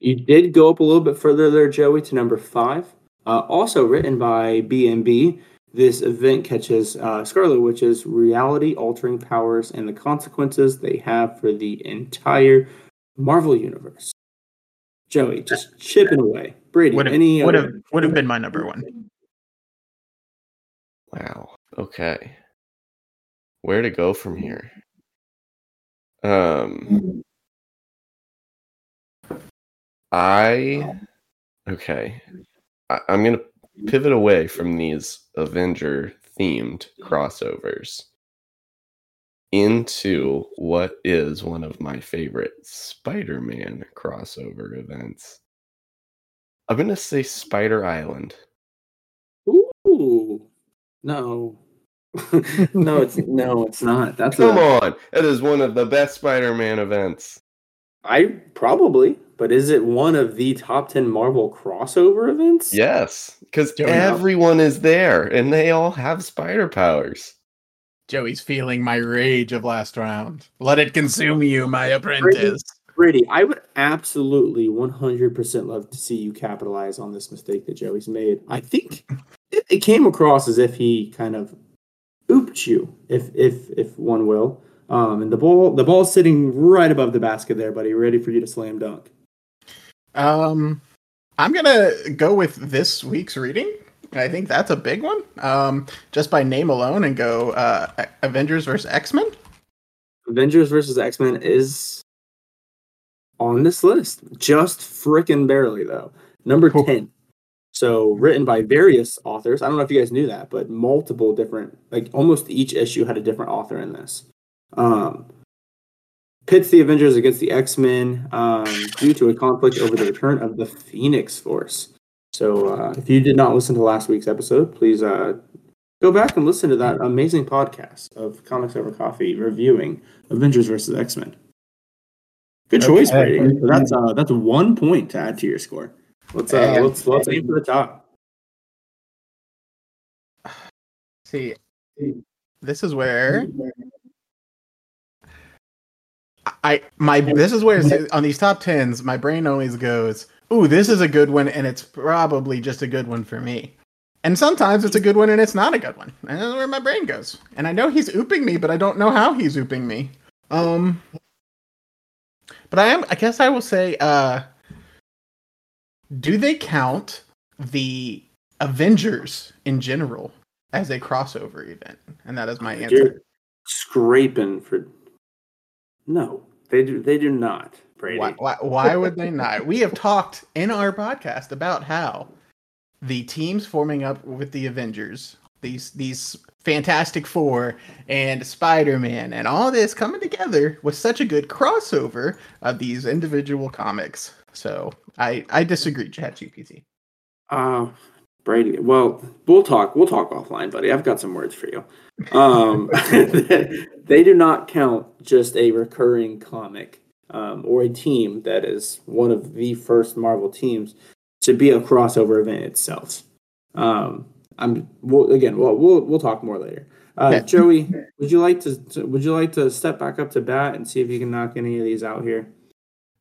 You did go up a little bit further there, Joey, to number five. Uh, also written by BMB, this event catches uh, Scarlet Witch's reality altering powers and the consequences they have for the entire Marvel universe. Joey, just chipping away. Brady, Would have any would have would have been my number one. wow. Okay. Where to go from here? Um I okay. I, I'm gonna pivot away from these Avenger themed crossovers into what is one of my favorite Spider-Man crossover events. I'm gonna say Spider Island. Ooh, no, no, it's no, it's not. That's Come a, on, it is one of the best Spider-Man events. I probably, but is it one of the top ten Marvel crossover events? Yes, because Joey, no. everyone is there and they all have spider powers. Joey's feeling my rage of last round. Let it consume you, my apprentice. Brady, I would absolutely 100% love to see you capitalize on this mistake that Joey's made. I think it, it came across as if he kind of you, if if if one will. Um, and the ball the ball's sitting right above the basket there, buddy, ready for you to slam dunk. Um, I'm gonna go with this week's reading. I think that's a big one. Um, just by name alone, and go uh, Avengers versus X Men. Avengers versus X Men is on this list, just frickin' barely though. Number Cool. ten. So written by various authors. I don't know if you guys knew that, but multiple different, like almost each issue had a different author in this. Um, pits the Avengers against the X Men um, due to a conflict over the return of the Phoenix Force. So uh, if you did not listen to last week's episode, please uh, go back and listen to that amazing podcast of Comics Over Coffee reviewing Avengers versus X Men. Good choice, Okay. Brady. So that's uh, that's one point to add to your score. Let's uh, And- let's let's aim for the top. See, this is where I my this is where on these top tens, my brain always goes, "Ooh, this is a good one," and it's probably just a good one for me. And sometimes it's a good one and it's not a good one, and that's where my brain goes. And I know he's ooping me, but I don't know how he's ooping me. Um, but I am. I guess I will say, uh, do they count the Avengers in general as a crossover event? And that is my answer. You're scraping for. No, they do. They do not, Brady. Why, why, why would they not? We have talked in our podcast about how the teams forming up with the Avengers, these these Fantastic Four and Spider Man, and all this coming together was such a good crossover of these individual comics. So I I disagree, ChatGPT. Uh, Brady. Well, we'll talk. We'll talk offline, buddy. I've got some words for you. Um, they do not count just a recurring comic um, or a team that is one of the first Marvel teams to be a crossover event itself. Um, I'm we'll, again. We'll, we'll we'll talk more later. Uh, Joey, would you like to would you like to step back up to bat and see if you can knock any of these out here?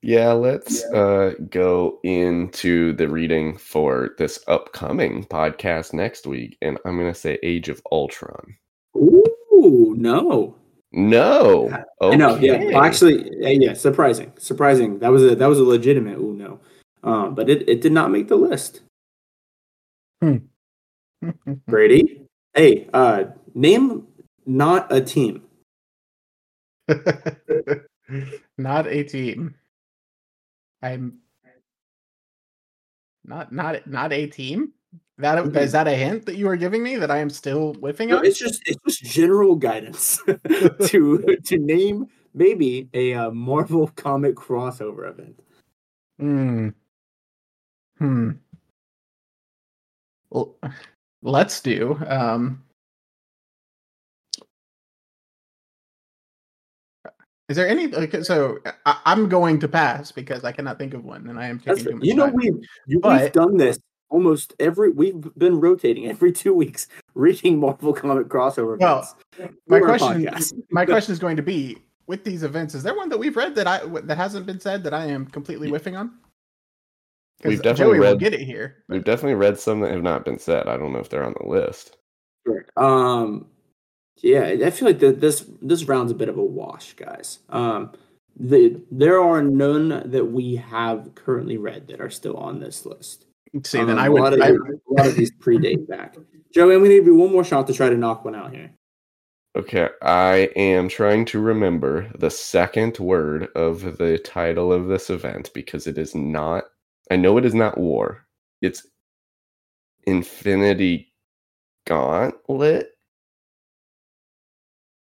Yeah, let's uh, go into the reading for this upcoming podcast next week, and I'm gonna say Age of Ultron. Ooh, no. No, I know. Yeah. Well, actually, yeah. Surprising. Surprising. That was a that was a legitimate. Ooh, no. Um, but it, it did not make the list. Brady. Hey, uh, name not a team. not a team. I'm Not not not a team. That is Mhm. that a hint that you are giving me that I am still whiffing No, on? it's just it's just general guidance to to name maybe a uh, Marvel comic crossover event. Hmm. Hmm. Well, let's do. Um, is there any? Okay, so I, I'm going to pass because I cannot think of one, and I am That's taking too much you know time. we you, But- we've done this almost every we've been rotating every two weeks reading Marvel comic crossover Well, events. my question, my question is going to be: with these events, is there one that we've read that I that hasn't been said that I am completely whiffing on? 'Cause We've definitely Joey will read- get it here. We've definitely read some that have not been said. I don't know if they're on the list. Sure. Um, yeah, I feel like that this this round's a bit of a wash, guys. Um, the there are none that we have currently read that are still on this list. See, Um, then I a would. lot of, I, these- a lot of these predate back. Joey, I'm gonna give you one more shot to try to knock one out here. Okay, I am trying to remember the second word of the title of this event because it is not. I know it is not war. It's Infinity Gauntlet.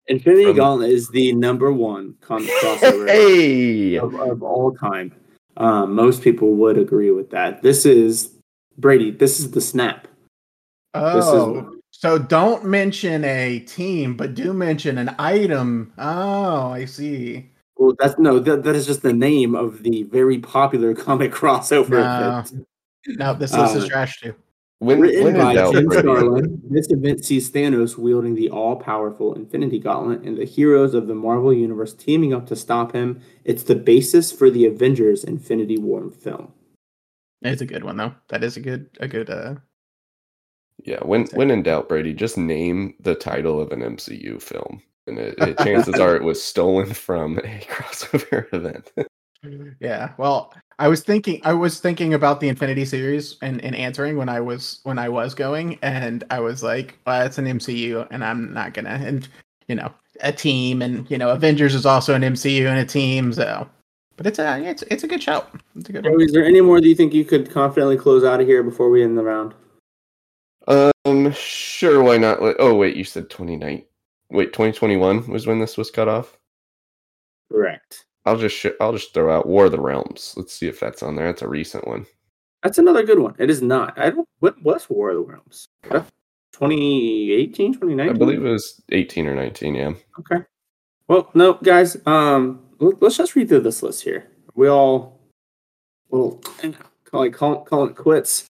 Infinity From- Gauntlet is the number one comic crossover Hey, of, of all time. Um, most people would agree with that. This is Brady. This is the snap. This oh, is so don't mention a team, but do mention an item. Oh, I see. well, that's no. That, that is just the name of the very popular comic crossover No. event. No, this list is Uh, trash too. When, Written when by doubt, Jim Starlin, this event sees Thanos wielding the all-powerful Infinity Gauntlet and the heroes of the Marvel Universe teaming up to stop him. It's the basis for the Avengers Infinity War film. It's a good one though. That is a good, a good. uh Yeah, when when in doubt, Brady, just name the title of an MCU film, and it, it, chances are it was stolen from a crossover event. Yeah. Well, I was thinking, I was thinking about the Infinity series and, and answering when I was when I was going, and I was like, well, it's an MCU, and I'm not gonna, and you know, a team, and you know, Avengers is also an MCU and a team, so. But it's a it's it's a good show. It's a good one. Is there any more that you think you could confidently close out of here before we end the round? Um, sure, why not? Let- Oh, wait, you said 29. Wait, 2021 was when this was cut off. Correct. I'll just sh- I'll just throw out War of the Realms. Let's see if that's on there. That's a recent one. That's another good one. It is not. I don't. What was War of the Realms? 2018, 2019? I believe it was 18 or 19. Yeah. Okay. Well, no, guys. Um, let- let's just read through this list here. We all, well, call it call, call it quits.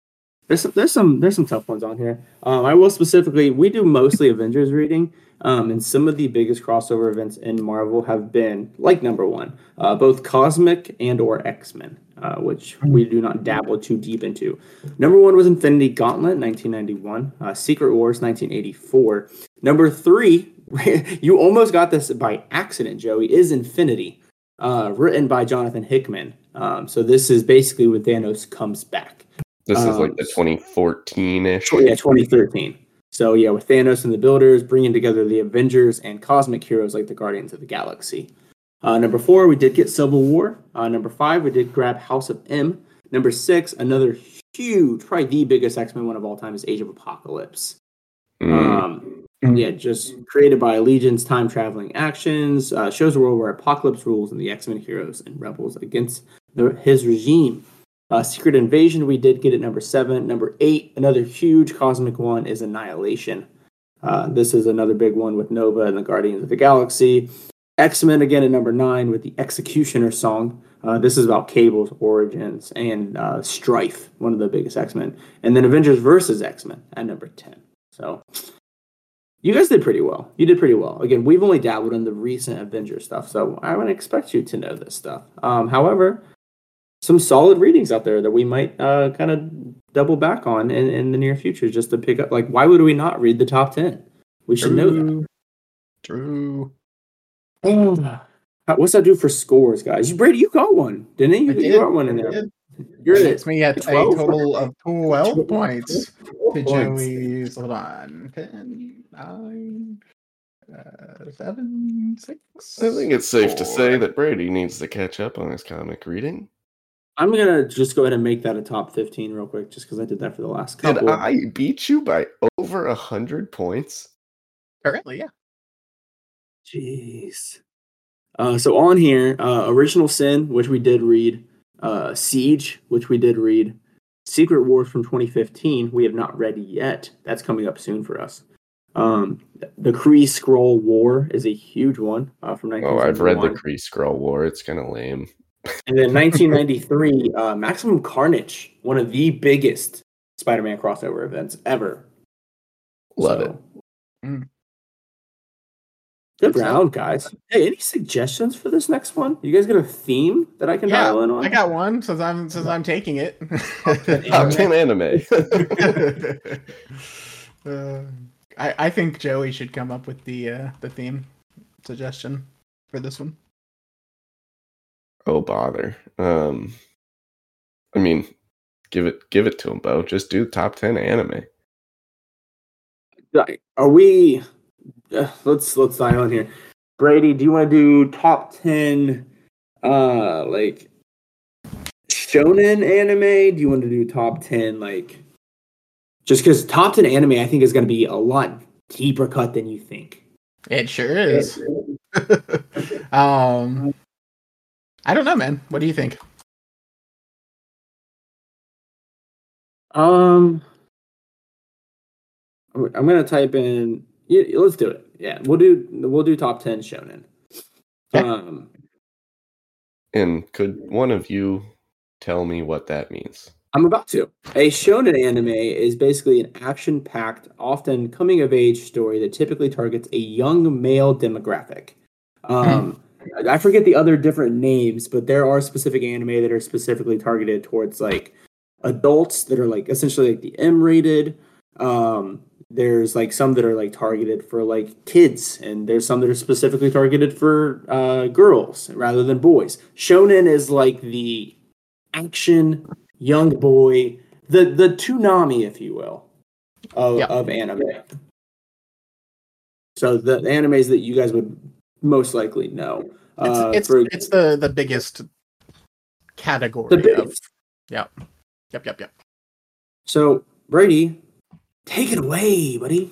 There's some, there's some there's some tough ones on here. Um, I will specifically. We do mostly Avengers reading. Um, and some of the biggest crossover events in Marvel have been like number one, uh, both Cosmic and or X Men, uh, which we do not dabble too deep into. Number one was Infinity Gauntlet, 1991. Uh, Secret Wars, 1984. Number three, you almost got this by accident, Joey, is Infinity, uh, written by Jonathan Hickman. Um, so this is basically when Thanos comes back. This is like Um, the 2014 ish. Yeah, 2013. So yeah, with Thanos and the Builders bringing together the Avengers and cosmic heroes like the Guardians of the Galaxy. Uh, number four, we did get Civil War. Uh, number five, we did grab House of M. Number six, another huge, probably the biggest X Men one of all time is Age of Apocalypse. Um, Mm. yeah, just created by Legion's time traveling actions, uh, shows a world where Apocalypse rules and the X Men heroes and rebels against the, his regime. Uh, Secret Invasion, we did get at number seven. Number eight, another huge cosmic one is Annihilation. Uh, this is another big one with Nova and the Guardians of the Galaxy. X Men again at number nine with the X-Cutioner song. Uh, this is about Cable's origins and uh, Strife, one of the biggest X Men. And then Avengers versus X Men at number 10. So you guys did pretty well. You did pretty well. Again, we've only dabbled in the recent Avengers stuff, so I would expect you to know this stuff. Um, however, some solid readings out there that we might uh, kind of double back on in, in the near future just to pick up. Like, why would we not read the top 10? We should know that. True. How- What's that do for scores, guys? Brady, you got one, didn't he? I You, did. you got one in there. You're It at me at a total of 12 points to 12 points. Joey's. Hold on. 10, 9, uh, 7, 6. I think it's safe to say that Brady needs to catch up on his comic reading. I'm gonna just go ahead and make that a top 15 real quick, just because I did that for the last couple. Did couple. I beat you by over a hundred points? Currently, yeah. Jeez. Uh, so on here, uh, Original Sin, which we did read, uh, Siege, which we did read, Secret Wars from 2015, we have not read yet. That's coming up soon for us. Um, the Kree Skrull War is a huge one uh, from Oh, I've read the 1971. Kree Skrull War. It's kind of lame. And then 1993, uh, Maximum Carnage, one of the biggest Spider-Man crossover events ever. Love it. Mm. Good Good stuff. round, guys. Hey, any suggestions for this next one? You guys got a theme that I can Yeah, dial in on? I got one since I'm since I'm taking it. Top ten anime. Uh, I I think Joey should come up with the uh, the theme suggestion for this one. Oh bother. Um, I mean, give it give it to him, Bo. Just do top ten anime. Are we? Uh, let's let's dial in here. Brady, do you want to do top ten? Uh, like shonen anime? Do you want to do top ten? Like, just because top ten anime, I think is going to be a lot deeper cut than you think. It sure is. um, I don't know, man. What do you think? Um, I'm, I'm gonna type in. Yeah, let's do it. Yeah, we'll do we'll do top ten shonen. Okay. Um, And could one of you tell me what that means? I'm about to. A shonen anime is basically an action-packed, often coming-of-age story that typically targets a young male demographic. Um, I forget the other different names, but there are specific anime that are specifically targeted towards like adults that are like essentially like the M-rated. Um, there's like some that are like targeted for like kids, and there's some that are specifically targeted for uh, girls rather than boys. Shonen is like the action young boy, the the Toonami, if you will, of, Yeah. of anime. So the animes that you guys would most likely no. It's Uh, it's, for it's the the biggest category the big- of yep yep yep yep. So Brady, take it away, buddy.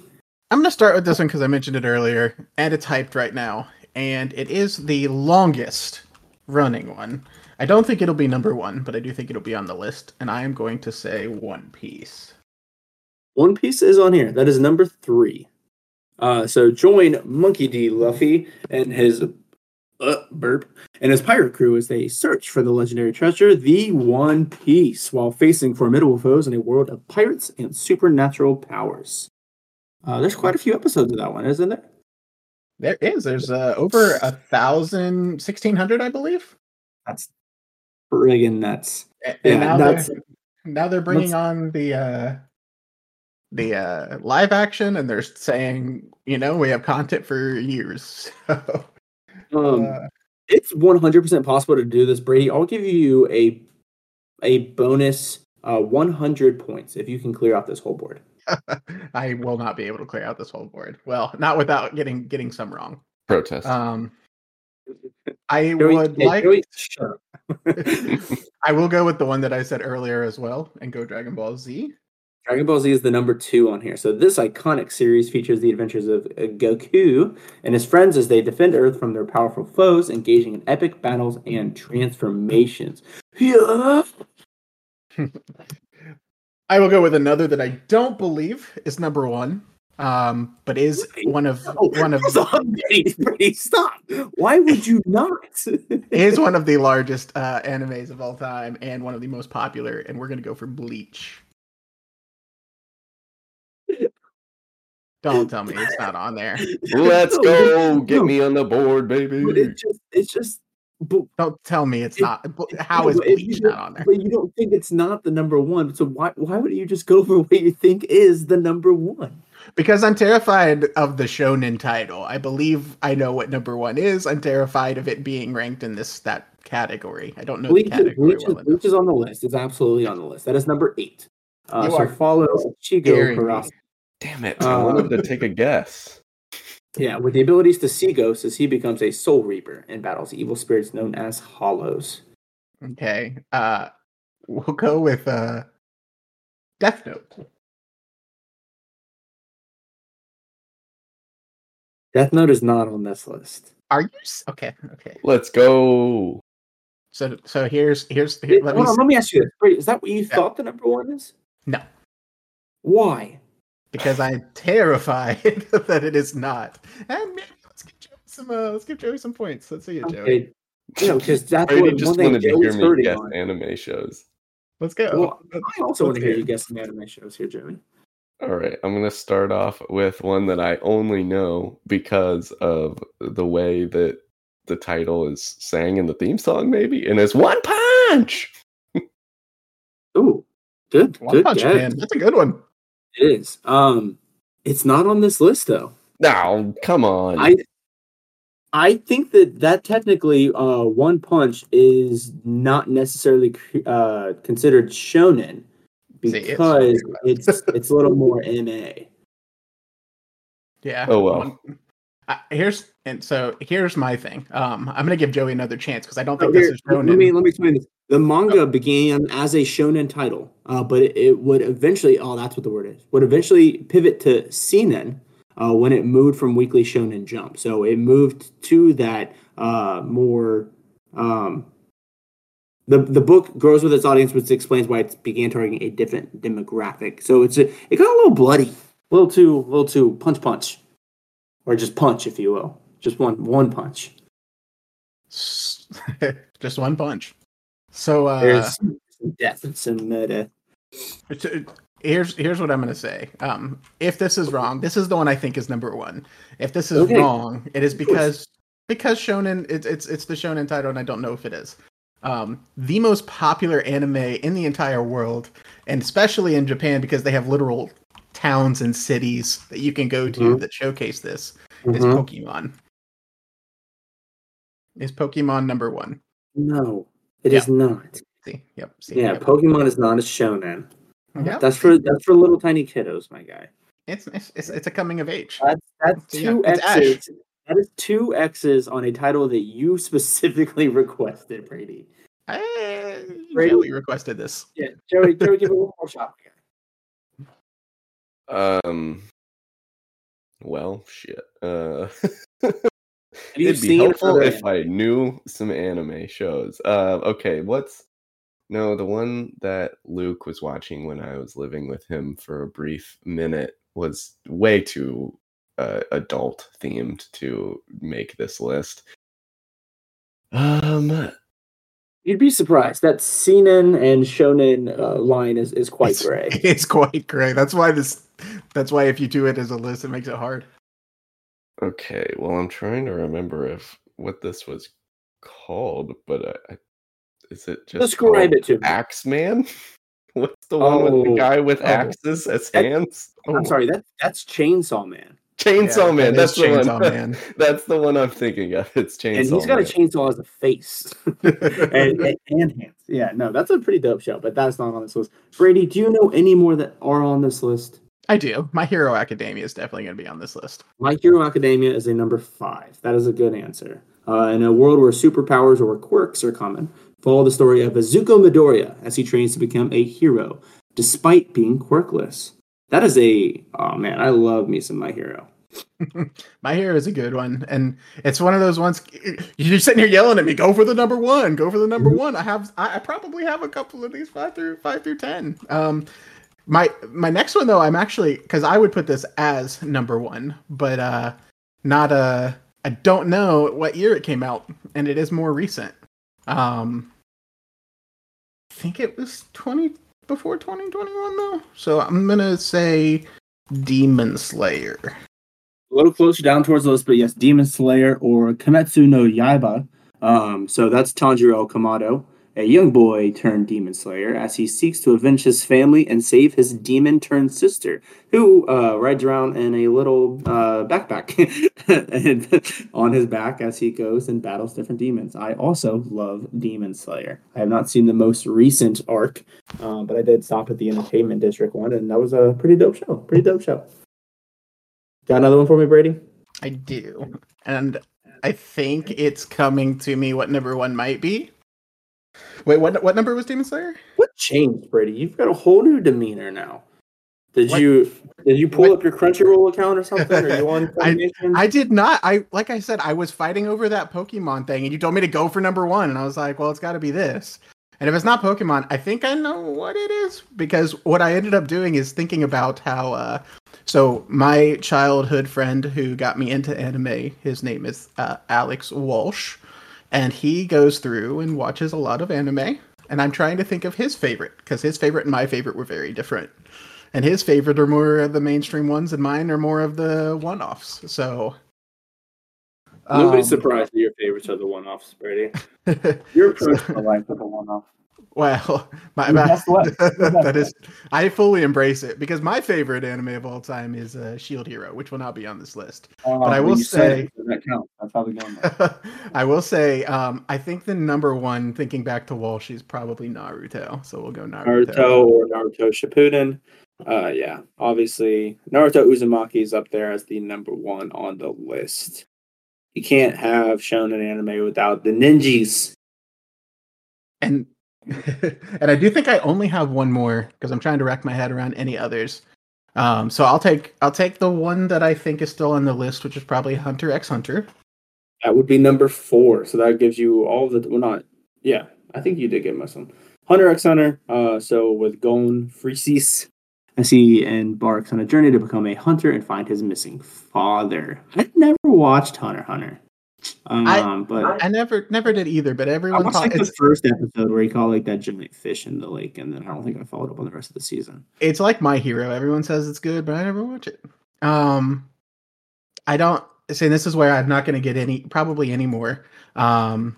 I'm gonna start with this one because I mentioned it earlier, and it's hyped right now, and it is the longest running one. I don't think it'll be number one, but I do think it'll be on the list, and I am going to say One Piece. One Piece is on here. That is number three. Uh, so join Monkey D. Luffy and his uh, burp and his pirate crew as they search for the legendary treasure, the One Piece, while facing formidable foes in a world of pirates and supernatural powers. Uh, there's quite a few episodes of that one, isn't there? There is. There's uh, over a thousand, sixteen hundred, I believe. That's friggin' nuts. A- Yeah, And now that's they're now they're bringing on the uh, the uh, live action, and they're saying, you know, we have content for years. So, um, uh, it's 100% possible to do this, Brady. I'll give you a a bonus uh, 100 points if you can clear out this whole board. I will not be able to clear out this whole board. Well, not without getting getting some wrong. Protest. Um, I Joey- would hey, like. Joey, shut up. I will go with the one that I said earlier as well, and go Dragon Ball Z. Dragon Ball Z is the number two on here. So this iconic series features the adventures of uh, Goku and his friends as they defend Earth from their powerful foes, engaging in epic battles and transformations. Yeah. I will go with another that I don't believe is number one, um, but is one of Oh, one of Brady, stop. Why would you not? is one of the largest uh, animes of all time and one of the most popular. And we're gonna go for Bleach. Don't tell me it's not on there. Let's go. Get no. me on the board, baby. But it just, it's just. But, Don't tell me it's It- not. How is How no, is but if Bleach you not on there? But you don't think it's not the number one. So why why would you just go for what you think is the number one? Because I'm terrified of the shonen title. I believe I know what number one is. I'm terrified of it being ranked in this that category. I don't know Bleach, the category Bleach, is, well enough. Bleach is on the list. It's absolutely on the list. That is number eight. Uh, You so are follow Ichigo scaring me. Karase. Damn it. I Uh, wanted to take a guess. Yeah, with the abilities to see ghosts as he becomes a soul reaper and battles evil spirits known as hollows. Okay. Uh, we'll go with uh, Death Note. Death Note is not on this list. Are you okay? Okay. Let's go. So so here's here's here, let me Hold on, let me ask you this. Brady, Is that what you thought the number one is? no Why? Because I'm terrified that it is not. And maybe let's give Joey some uh, let's give Joey some points. Let's see it, Joey. Okay. You know, because that's Brady what, just one thing wanted to hear me guess on. anime shows. Let's go. Well, I also want to hear you guess some anime shows here, Joey. All right, I'm gonna start off with one that I only know because of the way that the title is sang in the theme song, maybe, and it's One Punch. Ooh, good, One good Punch guess. Man. That's a good one. It is. Um, it's not on this list though. Now, come on. I I think that that technically, uh, One Punch is not necessarily uh considered shonen See, it's- because it's it's a little more ma. Yeah. Oh, well. one- Uh, here's and so here's my thing. Um, I'm gonna give Joey another chance because I don't Oh, think here, this is let me let me explain this. The manga began as a shonen title, uh, but it, it would eventually oh that's what the word is would eventually pivot to seinen uh, when it moved from Weekly Shonen Jump. So it moved to that uh, more. Um, the the book grows with its audience, which explains why it began targeting a different demographic. So it's a, it got a little bloody, a little too a little too punch punch, or just punch if you will, just one one punch. Just one punch. So uh, There's death and some murder. here's here's what I'm gonna say. Um, if this is wrong, this is the one I think is number one. If this is Okay. wrong, it is because because shonen it's it's it's the shonen title, and I don't know if it is. Um, the most popular anime in the entire world, and especially in Japan because they have literal towns and cities that you can go to Mhm. that showcase this. Is Mhm. Pokemon. Is Pokemon number one? No, it is not. See, yep. See, Yeah, yep. Pokemon is not a shonen. Yep. That's for that's for little tiny kiddos, my guy. It's, it's it's it's a coming of age. That's that's So, yeah, two it's Ash. X's. That is two X's on a title that you specifically requested, Brady. Hey, Brady- Joey requested this. Yeah, Joey, Joey, give it one more shot. Um. Well, shit. Uh, Have you it'd be helpful other if I knew some anime shows. Uh, okay, what's no the one that Luke was watching when I was living with him for a brief minute was way too uh, adult themed to make this list. Um, You'd be surprised that seinen and shonen uh, line is, is quite it's, gray. It's quite gray. That's why this. That's why if you do it as a list, it makes it hard. Okay, well, I'm trying to remember if what this was called, but I, I, is it just Describe it to me. Axeman? What's the one with Oh. the guy with Oh. axes as That- hands? I'm oh. sorry, that that's Chainsaw Man, Chainsaw Yeah, Man. that That's the Chainsaw one. Man. That's the one I'm thinking of. It's Chainsaw. and he's got Man. a chainsaw as a face and, and, and hands. Yeah, no, that's a pretty dope show, but that's not on this list. Brady, do you know any more that are on this list? I do. My Hero Academia is definitely going to be on this list. My Hero Academia is a number five. That is a good answer. Uh, in a world where superpowers or quirks are common, follow the story of Izuku Midoriya as he trains to become a hero, despite being quirkless. That is a oh man, I love me some My Hero. My Hero is a good one, and it's one of those ones you're sitting here yelling at me. Go for the number one. Go for the number Mhm. one. I have. I, I probably have a couple of these five through five through ten. Um, my my next one though, I'm actually because I would put this as number one, but uh, not uh I don't know what year it came out, and it is more recent. Um, I think it was twenty before 2021 though. So I'm gonna say Demon Slayer. A little closer down towards the list, but yes, Demon Slayer or Kimetsu no Yaiba. Um, so that's Tanjiro Kamado, a young boy turned demon slayer, as he seeks to avenge his family and save his demon turned sister, who uh, rides around in a little uh, backpack on his back as he goes and battles different demons. I also love Demon Slayer. I have not seen the most recent arc, uh, but I did stop at the Entertainment District one, and that was a pretty dope show. Pretty dope show. Got another one for me, Brady? I do. And I think it's coming to me what number one might be. Wait, what what number was Demon Slayer? What changed, Brady? You've got a whole new demeanor now. Did What- you did you pull what- up your Crunchyroll account or something? Are you on I- I did not. I like I said, I was fighting over that Pokemon thing, and you told me to go for number one, and I was like, well, it's got to be this. And if it's not Pokemon, I think I know what it is because what I ended up doing is thinking about how. Uh, so my childhood friend who got me into anime, his name is uh, Alex Walsh, and he goes through and watches a lot of anime. And I'm trying to think of his favorite because his favorite and my favorite were very different. And his favorite are more of the mainstream ones, and mine are more of the one-offs. So Nobody's um, surprised that your favorites are the one-offs, Brady. Your approach to life with a one-off. Well, my, my- best way. That is, I fully embrace it because my favorite anime of all time is uh, Shield Hero, which will not be on this list. but I will say- that counts. That's how the game works. I will say, um, I think the number one, thinking back to Walsh, is probably Naruto. So we'll go Naruto. Naruto or Naruto Shippuden. Uh, yeah, obviously Naruto Uzumaki is up there as the number one on the list. You can't have shonen anime without the ninjas. and and I do think I only have one more because I'm trying to rack my head around any others. Um, so I'll take I'll take the one that I think is still on the list, which is probably Hunter x Hunter. That would be number four. So that gives you all the well, not yeah. I think you did get most of them. Hunter x Hunter. Uh, so with Gon Freecss, as he embarks on a journey to become a hunter and find his missing father. I'd never watched Hunter Hunter. Um, I- but I never never did either, but I everyone watched thought like the first episode where he caught like that giant fish in the lake, and then I don't think I followed up on the rest of the season. it's like my hero. Everyone says it's good, but I never watch it. Um, I don't say this is where I'm not going to get any probably any more. Um,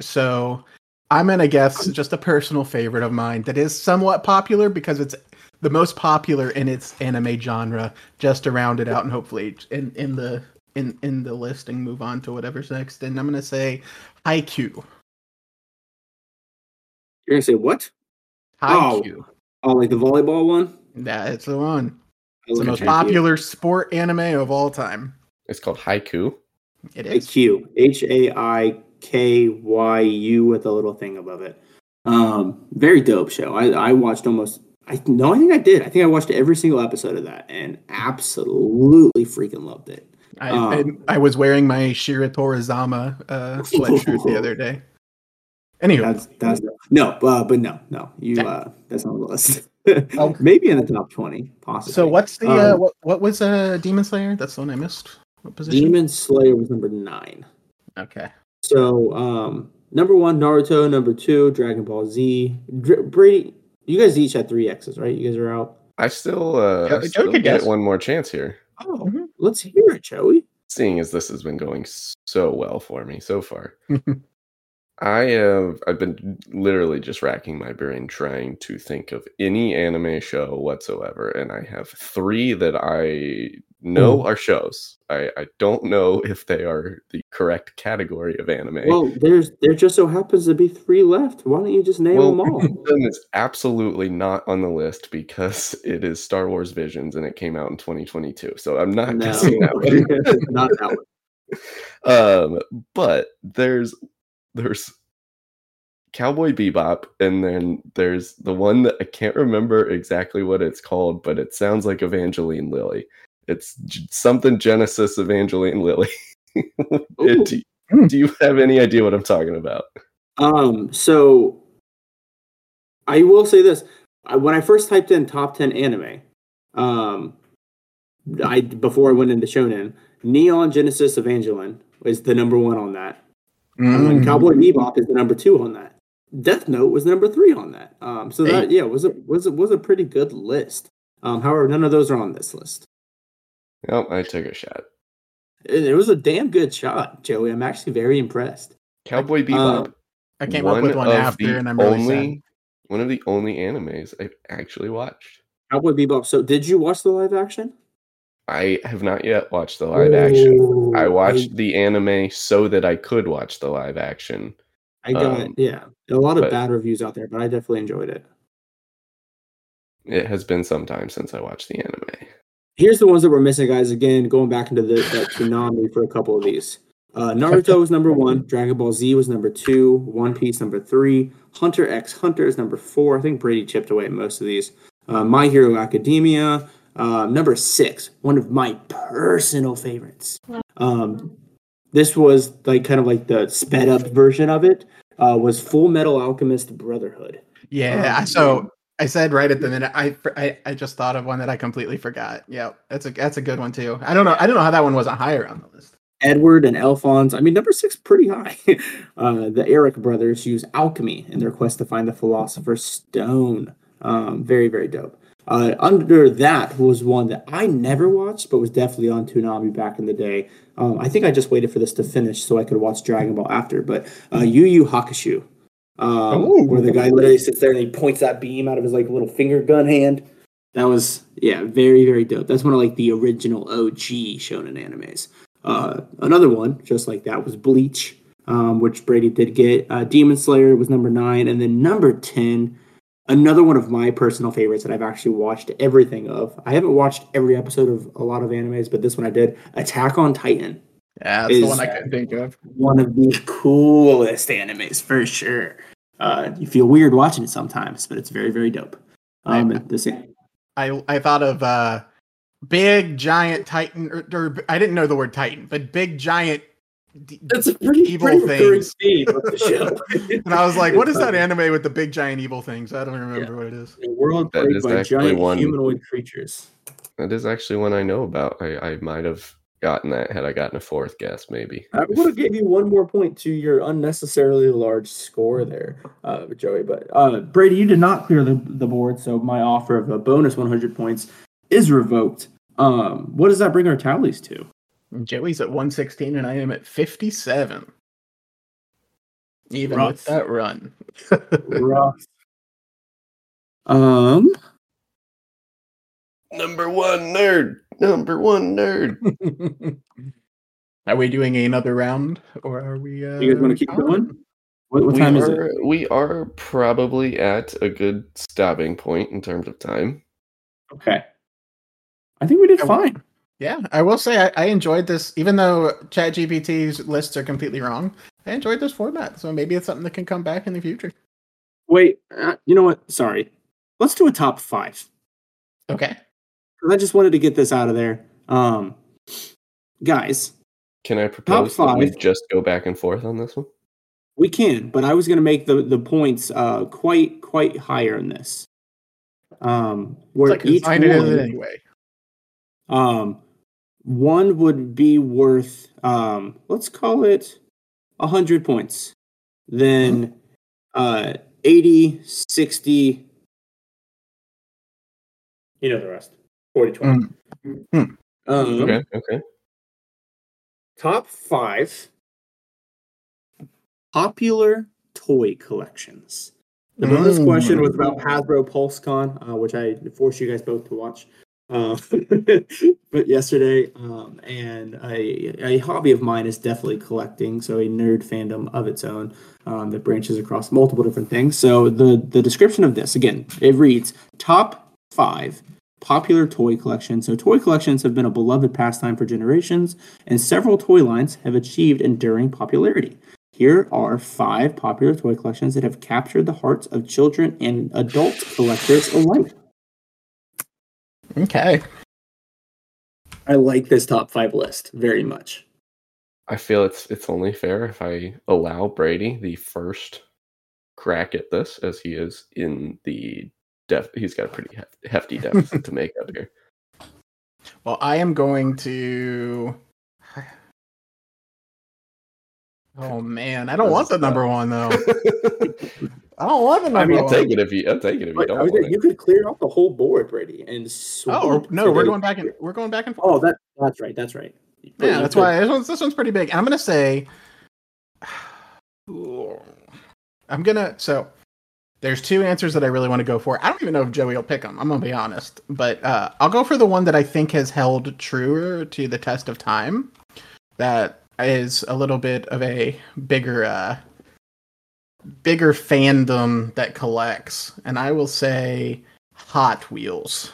so I'm gonna guess just a personal favorite of mine that is somewhat popular because it's the most popular in its anime genre. Just to round it out and hopefully in in the in in the list and move on to whatever's next. And I'm gonna say Haikyu. You're gonna say what? Oh. Oh, like the volleyball one? That's the one. I It's the most at popular sport anime of all time. It's called Haikyu. it's a is. Q. H A I K Y U with a little thing above it. Um, very dope show. I, I watched almost I no, I think I did. I think I watched every single episode of that and absolutely freaking loved it. I, Um, I, I was wearing my Shiratorizawa uh, sweatshirt the other day. Anyway, That's that's no, uh, but no, no, you uh, that's not on the list. Oh. Maybe in the top twenty, possibly. so what's the uh, Um, what what was uh, Demon Slayer? That's the one I missed. What position? Demon Slayer was number nine. Okay. So um, number one, Naruto. Number two, Dragon Ball Z. Dr- Brady, you guys each had three X's, right? You guys are out. I still, uh, Joe- I still get guess. one more chance here, Oh, Mhm. Let's hear it, Joey. seeing as this has been going so well for me so far. I have I've been literally just racking my brain trying to think of any anime show whatsoever, and I have three that I know are shows. I, I don't know if they are the correct category of anime. Well, there's there just so happens to be three left. Why don't you just name Well, them all? one of them is absolutely not on the list because it is Star Wars Visions and it came out in 2022. So I'm not No, guessing that one. not that one. um but there's there's cowboy bebop and then there's the one that i can't remember exactly what it's called but it sounds like evangeline lilly. It's something genesis evangeline lilly. Do, Hmm. do you have any idea what i'm talking about? Um, so I will say this: I, when I first typed in top ten anime, um, I before I went into Shonen, Neon Genesis Evangelion is the number one on that. And then Mm. Cowboy Bebop is the number two on that. Death Note was number three on that. Um, so that yeah was a was a, was a pretty good list. Um, however, none of those are on this list. oh i took a shot It, it was a damn good shot, Joey. I'm actually very impressed. cowboy bebop I came up with one after, and I'm really only sad. one of the only animes i've actually watched Cowboy Bebop. So, did you watch the live action? I have not yet watched the live action. I watched the anime so that I could watch the live action. I, got um, yeah, a lot of but- bad reviews out there, but I definitely enjoyed it. It has been some time since I watched the anime. Here's the ones that we're missing, guys. Again, going back into the, that Toonami for a couple of these. Uh, Naruto was number one. Dragon Ball Z was number two. One Piece number three. Hunter x Hunter is number four. I think Brady chipped away at most of these. Uh, My Hero Academia, uh, number six. One of my personal favorites. Um, this was like kind of like the sped up version of it. Uh, was Full Metal Alchemist Brotherhood. Yeah. Um, so I said right at the minute. I, I I just thought of one that I completely forgot. Yeah, that's a that's a good one too. I don't know. I don't know how that one wasn't higher on the list. Edward and Alphonse. I mean, number six, pretty high. uh, the Elric brothers use alchemy in their quest to find the Philosopher's Stone. Um, very, very dope. Uh, under that was one that I never watched, but was definitely on Toonami back in the day. Um, I think I just waited for this to finish so I could watch Dragon Ball after. But uh, Yu Yu Hakusho, um, Ooh. where the guy literally sits there and he points that beam out of his like little finger gun hand. That was yeah, very very dope. That's one of like the original OG shonen animes. Uh, another one just like that was Bleach, um, which Brady did get. Uh, Demon Slayer was number nine, and then number ten, another one of my personal favorites that I've actually watched everything of. I haven't watched every episode of a lot of animes, but this one I did. Attack on Titan, Yeah, that's the one I couldn't think of. one of the coolest animes for sure. Uh, you feel weird watching it sometimes, but it's very very dope. Um, I- the same. I I thought of uh big giant titan or, or I didn't know the word titan, but big giant d- That's a pretty Evil pretty recurring things. the show. and I was like, what is that anime with the big giant evil things? I don't remember what it is. A world That plagued by actually giant one- humanoid creatures. That is actually one I know about. I, I might have gotten that had I gotten a fourth guess, maybe. I would have gave you one more point to your unnecessarily large score there, uh, Joey. But uh, Brady, you did not clear the, the board, so my offer of a bonus 100 points is revoked. Um, what does that bring our tallies to? Joey's at 116 and I am at 57. Even Rough. with that run. Rough. Um, Number one nerd. Number one nerd. are we doing another round or are we uh you guys want to keep on? going? What, what we time is are, it? We are probably at a good stopping point in terms of time. Okay. I think we did fine. Yeah, I will say I, I enjoyed this, even though ChatGPT's lists are completely wrong. I enjoyed this format, so maybe it's something that can come back in the future. Wait, uh, you know what? Sorry. Let's do a top five. Okay. 'Cause I just wanted to get this out of there. Um, guys, Can I propose that we just go back and forth on this one? we can, but I was going to make the the points uh quite quite higher in this. Um, It's where like each design it is one, anyway. Um, one would be worth um, let's call it a hundred points. Then, uh, 80, 60, you know the rest. 40, 20. Mm. Um, Okay, okay. Top five popular toy collections. The bonus Mm. question was about Hasbro PulseCon, uh, which I forced you guys both to watch. Uh, but yesterday, um, and a, a hobby of mine is definitely collecting, so a nerd fandom of its own um, that branches across multiple different things. So the the description of this again, it reads top five popular toy collections. So toy collections have been a beloved pastime for generations, and several toy lines have achieved enduring popularity. Here are five popular toy collections that have captured the hearts of children and adult collectors alike. Okay. I like this top five list very much. I feel it's it's only fair if I allow Brady the first crack at this, as he is in the def. He's got a pretty hefty deficit to make up here. Well, I am going to. Oh man, I don't want the number one though. I don't want the number I mean, I'll one. take it if you. I'll take it if you don't I was want like, it. you could clear out the whole board, Brady, and Oh no, we're going back and we're going back and forth. Oh, that that's right. That's right. But yeah, that's could- why this one's, this one's pretty big. I'm gonna say. I'm gonna so. There's two answers that I really want to go for. I don't even know if Joey will pick them. I'm gonna be honest, but uh, I'll go for the one that I think has held truer to the test of time. That is a little bit of a bigger, uh, bigger fandom that collects, and I will say Hot Wheels.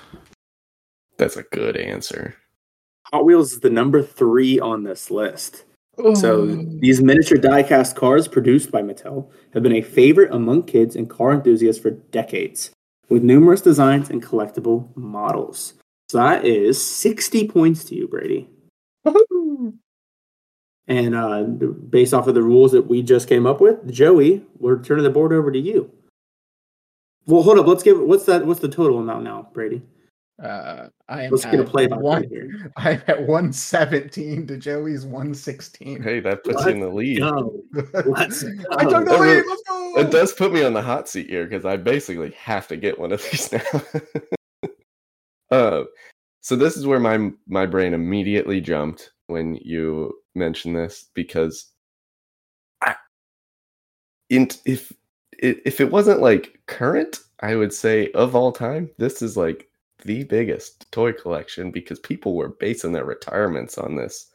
That's a good answer. Hot Wheels is the number three on this list. So these miniature die-cast cars produced by Mattel have been a favorite among kids and car enthusiasts for decades, with numerous designs and collectible models. So that is 60 points to you, Brady. And uh, based off of the rules that we just came up with, Joey, we're turning the board over to you. Well, hold up. Let's give. What's that? What's the total amount now, Brady? Uh, I am Let's get a play by one. here. I'm at one seventeen to Joey's one sixteen. Hey, that puts you in the lead. Go. Let's I took the lead. Let's go. It does put me on the hot seat here because I basically have to get one of these now. uh, so this is where my my brain immediately jumped when you mentioned this because I, in, if i- if it wasn't like current, I would say of all time, this is like the biggest toy collection because people were basing their retirements on this.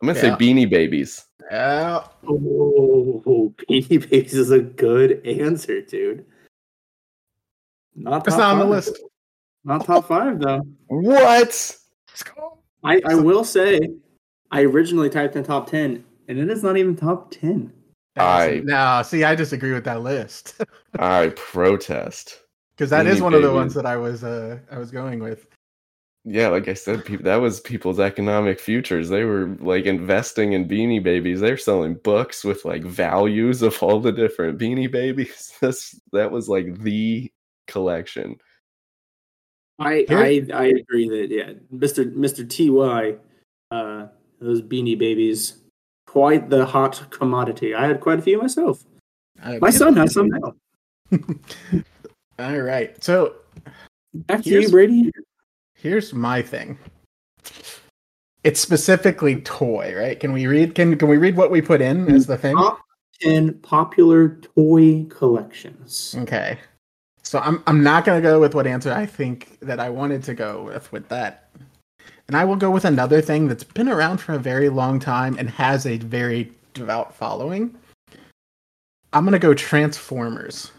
I'm gonna Yeah. say Beanie Babies. Yeah. Oh, Beanie Babies is a good answer, dude. Not It's not on the five. list. Not top five though. What? Let's go. I, I will say, I originally typed in top ten, and it is not even top ten. I- no, see, I disagree with that list I protest. because that is Beanie one of the ones that I was uh I was going with. Yeah, like I said, people that was people's economic futures. They were like investing in beanie babies. They're selling books with like values of all the different beanie babies. That's that was like the collection. I I, I agree that yeah, Mr. Mr. Ty, uh, those Beanie Babies, quite the hot commodity. I had quite a few myself. My son has some now. All right, so Back to Here's- you, Brady. here's my thing. It's specifically toy, right? Can we read? Can can we read what we put in as the thing? Top ten popular toy collections. Okay. So I'm I'm not gonna go with what answer I think that I wanted to go with with that. And I will go with another thing that's been around for a very long time and has a very devout following. I'm gonna go Transformers.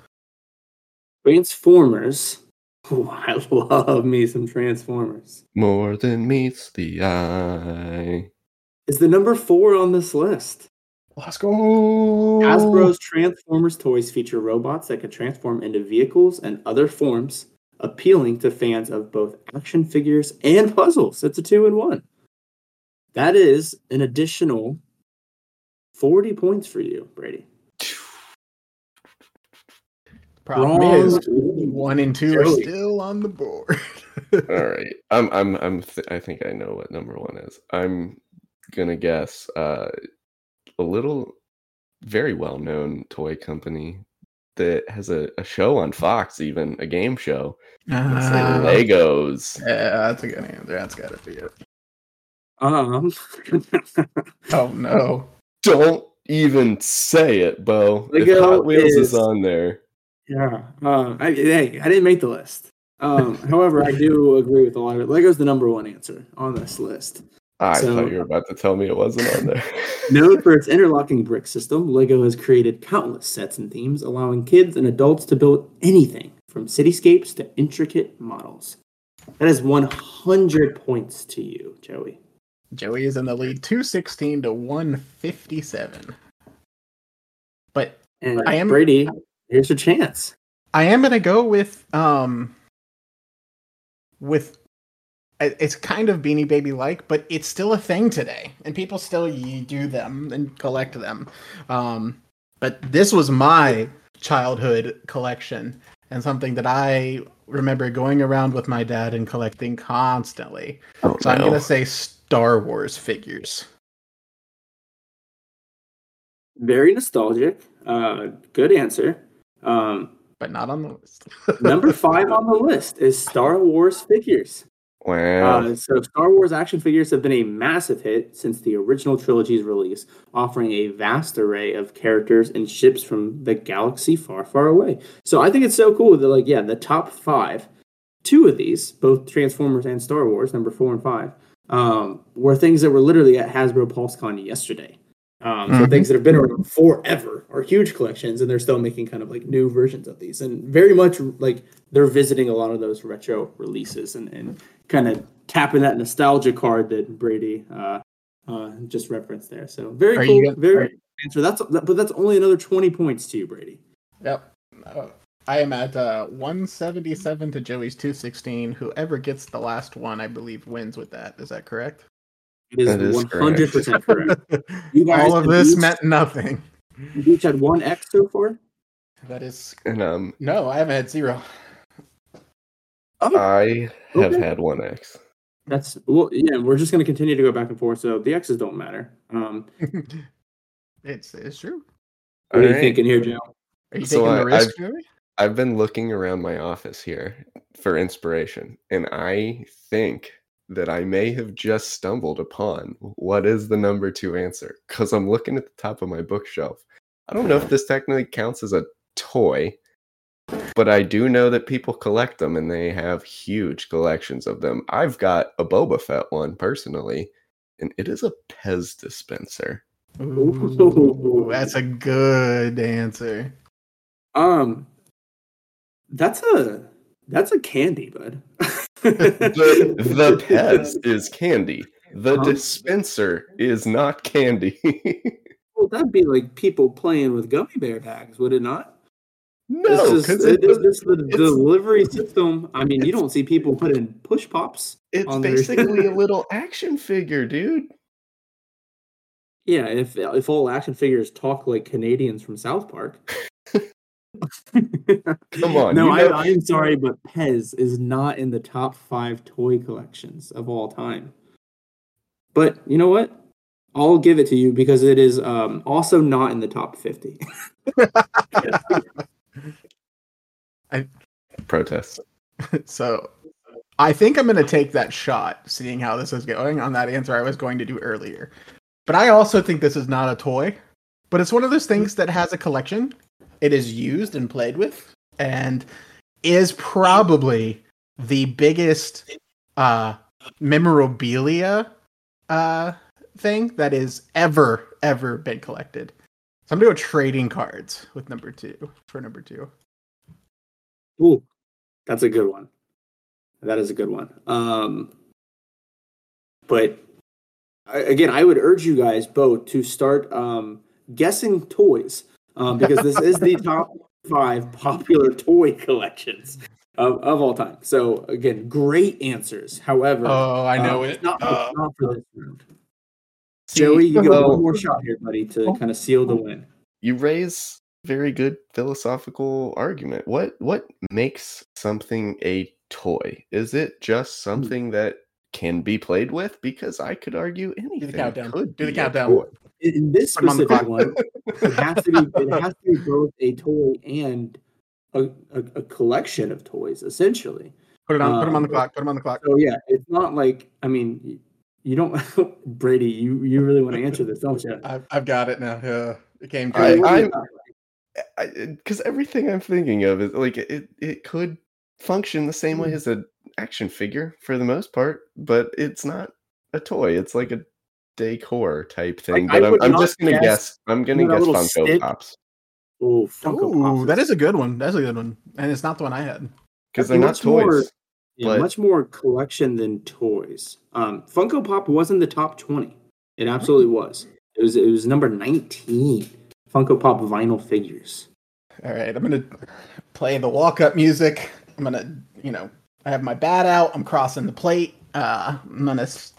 Transformers. Oh, I love me some Transformers. More than meets the eye. Is the number four on this list? Let's go. Hasbro's Transformers toys feature robots that can transform into vehicles and other forms, appealing to fans of both action figures and puzzles. It's a two in one. That is an additional 40 points for you, Brady. Problem Wrong. is, one and two are still on the board. All right. I'm I'm I'm th- I think I know what number 1 is. I'm going to guess uh a little very well-known toy company that has a, a show on Fox even, a game show. Let's say Uh, Legos. yeah, that's a good answer. That's gotta be it. Um, Oh no. Don't even say it, Bo. If Lego Hot Wheels is, is- on there. yeah. Uh, I, hey, I didn't make the list. Um, however, I do agree with a lot of it. Lego's the number one answer on this list. I So- thought you were about to tell me it wasn't on there. Known for its interlocking brick system, LEGO has created countless sets and themes, allowing kids and adults to build anything from cityscapes to intricate models. That is 100 points to you, Joey. Joey is in the lead, two sixteen to one fifty seven. But And I am- Brady, here's your chance. I am gonna go with um with it- it's kind of Beanie Baby like, but it's still a thing today, and people still do them and collect them. Um, but this was my childhood collection and something that I remember going around with my dad and collecting constantly. Oh, So I'm gonna say Star Wars figures. Very nostalgic. Uh, good answer. Um, but not on the list. number five on the list is Star Wars figures. Wow. Uh, so Star Wars action figures have been a massive hit since the original trilogy's release, offering a vast array of characters and ships from the galaxy far, far away. So I think it's so cool that, like, yeah, the top five, two of these, both Transformers and Star Wars, number four and five, um, were things that were literally at Hasbro PulseCon yesterday. Um, so Mhm. things that have been around forever are huge collections, and they're still making kind of like new versions of these, and very much like they're visiting a lot of those retro releases and, and kind of tapping that nostalgia card that Brady uh, uh, just referenced there. So very Are cool. gonna- very are- answer. That's but that's only another twenty points to you, Brady. Yep. Uh, I am at uh, 177 to Joey's 216. Whoever gets the last one, I believe, wins with that. Is that correct? It is That is one hundred percent correct. You guys All of this each- meant nothing. You each had one X so far. That is And um, no, I haven't had zero. Oh, I have Okay. had one X. that's well. Yeah, we're just gonna continue to go back and forth. So the X's don't matter. Um, it's it's true. what are you Alright. thinking here, Joe? Are you So taking I- the risk, I've- Joey? I've been looking around my office here for inspiration, and I think that I may have just stumbled upon what is the number two answer because I'm looking at the top of my bookshelf. I don't know if this technically counts as a toy, but I do know that people collect them and they have huge collections of them. I've got a Boba Fett one personally, and it is a Pez dispenser. Ooh, that's a good answer. Um, that's a that's a candy, bud. the the Pez is candy. The dispenser is not candy. Well, that'd be like people playing with gummy bear bags, would it not? no, This is, it, this, this the delivery system. I mean, you don't see people putting push pops. it's basically a little action figure, dude. Yeah, if if all action figures talk like Canadians from South Park. Come on, No, you I, know- I am sorry, but Pez is not in the top five toy collections of all time. But you know what? I'll give it to you because it is um, also not in the top fifty. Protest. So I think I'm going to take that shot, seeing how this is going on that answer I was going to do earlier. But I also think this is not a toy, but it's one of those things that has a collection. It is used and played with, and is probably the biggest uh, memorabilia uh, thing that is ever, ever been collected. So I'm gonna go trading cards with number two for number two. Ooh, that's a good one. That is a good one. Um, but again, I would urge you guys both to start um, guessing toys um, because this is the top five popular toy collections of, of all time. So again, great answers. However, Oh, I know um, it. Not, Uh, not for this round. see, Joey, you get well- one more shot here, buddy, to kind of seal the win. You raise very good philosophical argument. What what makes something a toy? Is it just Hmm. something that can be played with? Because I could argue anything countdown. could Do the countdown. In, in this Put 'em on the specific one, it has to be it has to be both a toy and a, a, a collection of toys essentially Put it on. put him on the Um, clock. Put him on the clock. so yeah it's not like i mean you don't brady you you really want to answer this don't you I've, I've got it now. Yeah, it came to I- What do you I'm- got? because everything I'm thinking of is like it, it could function the same Hmm. way as an action figure for the most part, but it's not a toy. It's like a decor type thing. I but I'm, I'm just gonna guess- guess. I'm gonna you know that guess little Funko stick? Pops oh Funko Ooh, Pops that is a good one. That's a good one, and it's not the one I had. because they're not much more- toys. yeah, but- much more collection than toys um funko pop was in the top 20 it absolutely was it was it was number 19 funko pop vinyl figures All right, I'm gonna play the walk-up music. I'm gonna, you know, I have my bat out. I'm crossing the plate. Uh, I'm gonna s-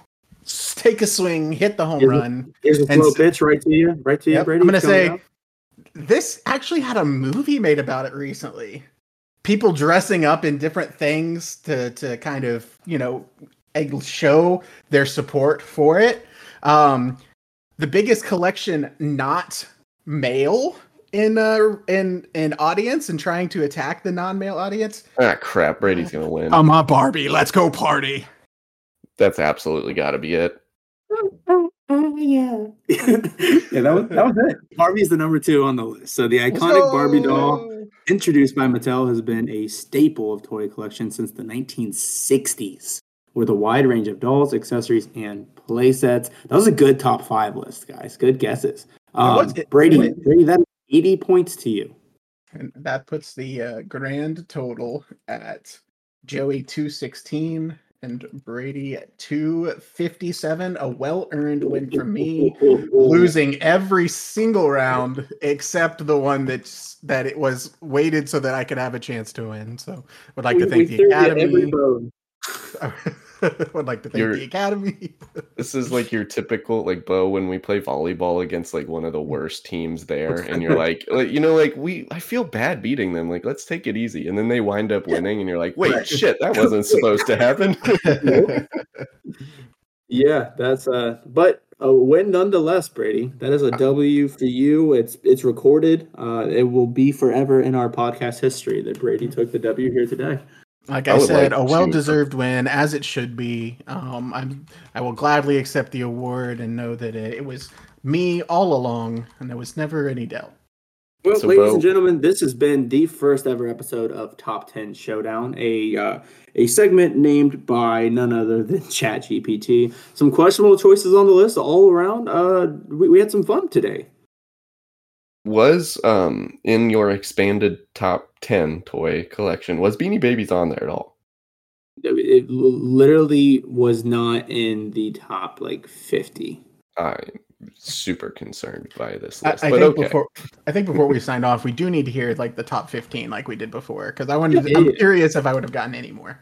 s- take a swing, hit the home it- run. here's a slow s- pitch right to you right to you Yep, brady I'm gonna say this actually had a movie made about it recently. People dressing up in different things to to kind of you know show their support for it. Um, the biggest collection not male in uh in in audience and trying to attack the non-male audience. Ah, crap! Brady's gonna win. I'm a Barbie. Let's go party. That's absolutely got to be it. Oh yeah. yeah, that was that was it. Barbie's the number two on the list. So the iconic Barbie doll, introduced by Mattel, has been a staple of toy collections since the 1960s, with a wide range of dolls, accessories, and play sets. That was a good top five list, guys. Good guesses. Um, was Brady, it- Brady, that's 80 points to you. And that puts the uh, grand total at Joey 216 and Brady at 257. A well earned win for me, losing every single round except the one that's that it was weighted so that I could have a chance to win. So would like to thank the Academy. would like to thank You're, the Academy. this is like your typical like Bo when we play volleyball against like one of the worst teams there, and you're like, like you know, like we I feel bad beating them. Like let's take it easy, and then they wind up winning, and you're like, wait, right. shit, that wasn't supposed to happen. yeah, that's uh, but a win nonetheless, Brady. That is a uh, for you. It's it's recorded. Uh, it will be forever in our podcast history that Brady took the W here today. Like I, I said, like a well-deserved win, as it should be. Um, I'm I will gladly accept the award and know that it, it was me all along, and there was never any doubt. Well, so, ladies and gentlemen, this has been the first ever episode of Top Ten Showdown, a uh, a segment named by none other than ChatGPT. Some questionable choices on the list all around. Uh, we, we had some fun today was um in your expanded top 10 toy collection was beanie babies on there at all? It literally was not in the top like 50 i'm super concerned by this list I, I but think okay. before i think before we signed off we do need to hear like the top 15 like we did before because i wanted to, i'm curious if i would have gotten any more.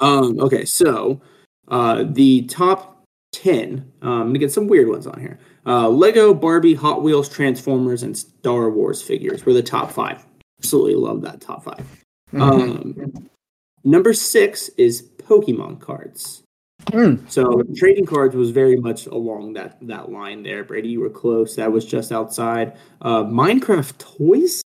Um okay so uh the top 10 um, i'm gonna get some weird ones on here uh, Lego, Barbie, Hot Wheels, Transformers, and Star Wars figures were the top five. Absolutely love that top 5 mm-hmm. um, number six is Pokemon cards. Mm. So trading cards was very much along that that line there. Brady, you were close. That was just outside. Uh, Minecraft toys.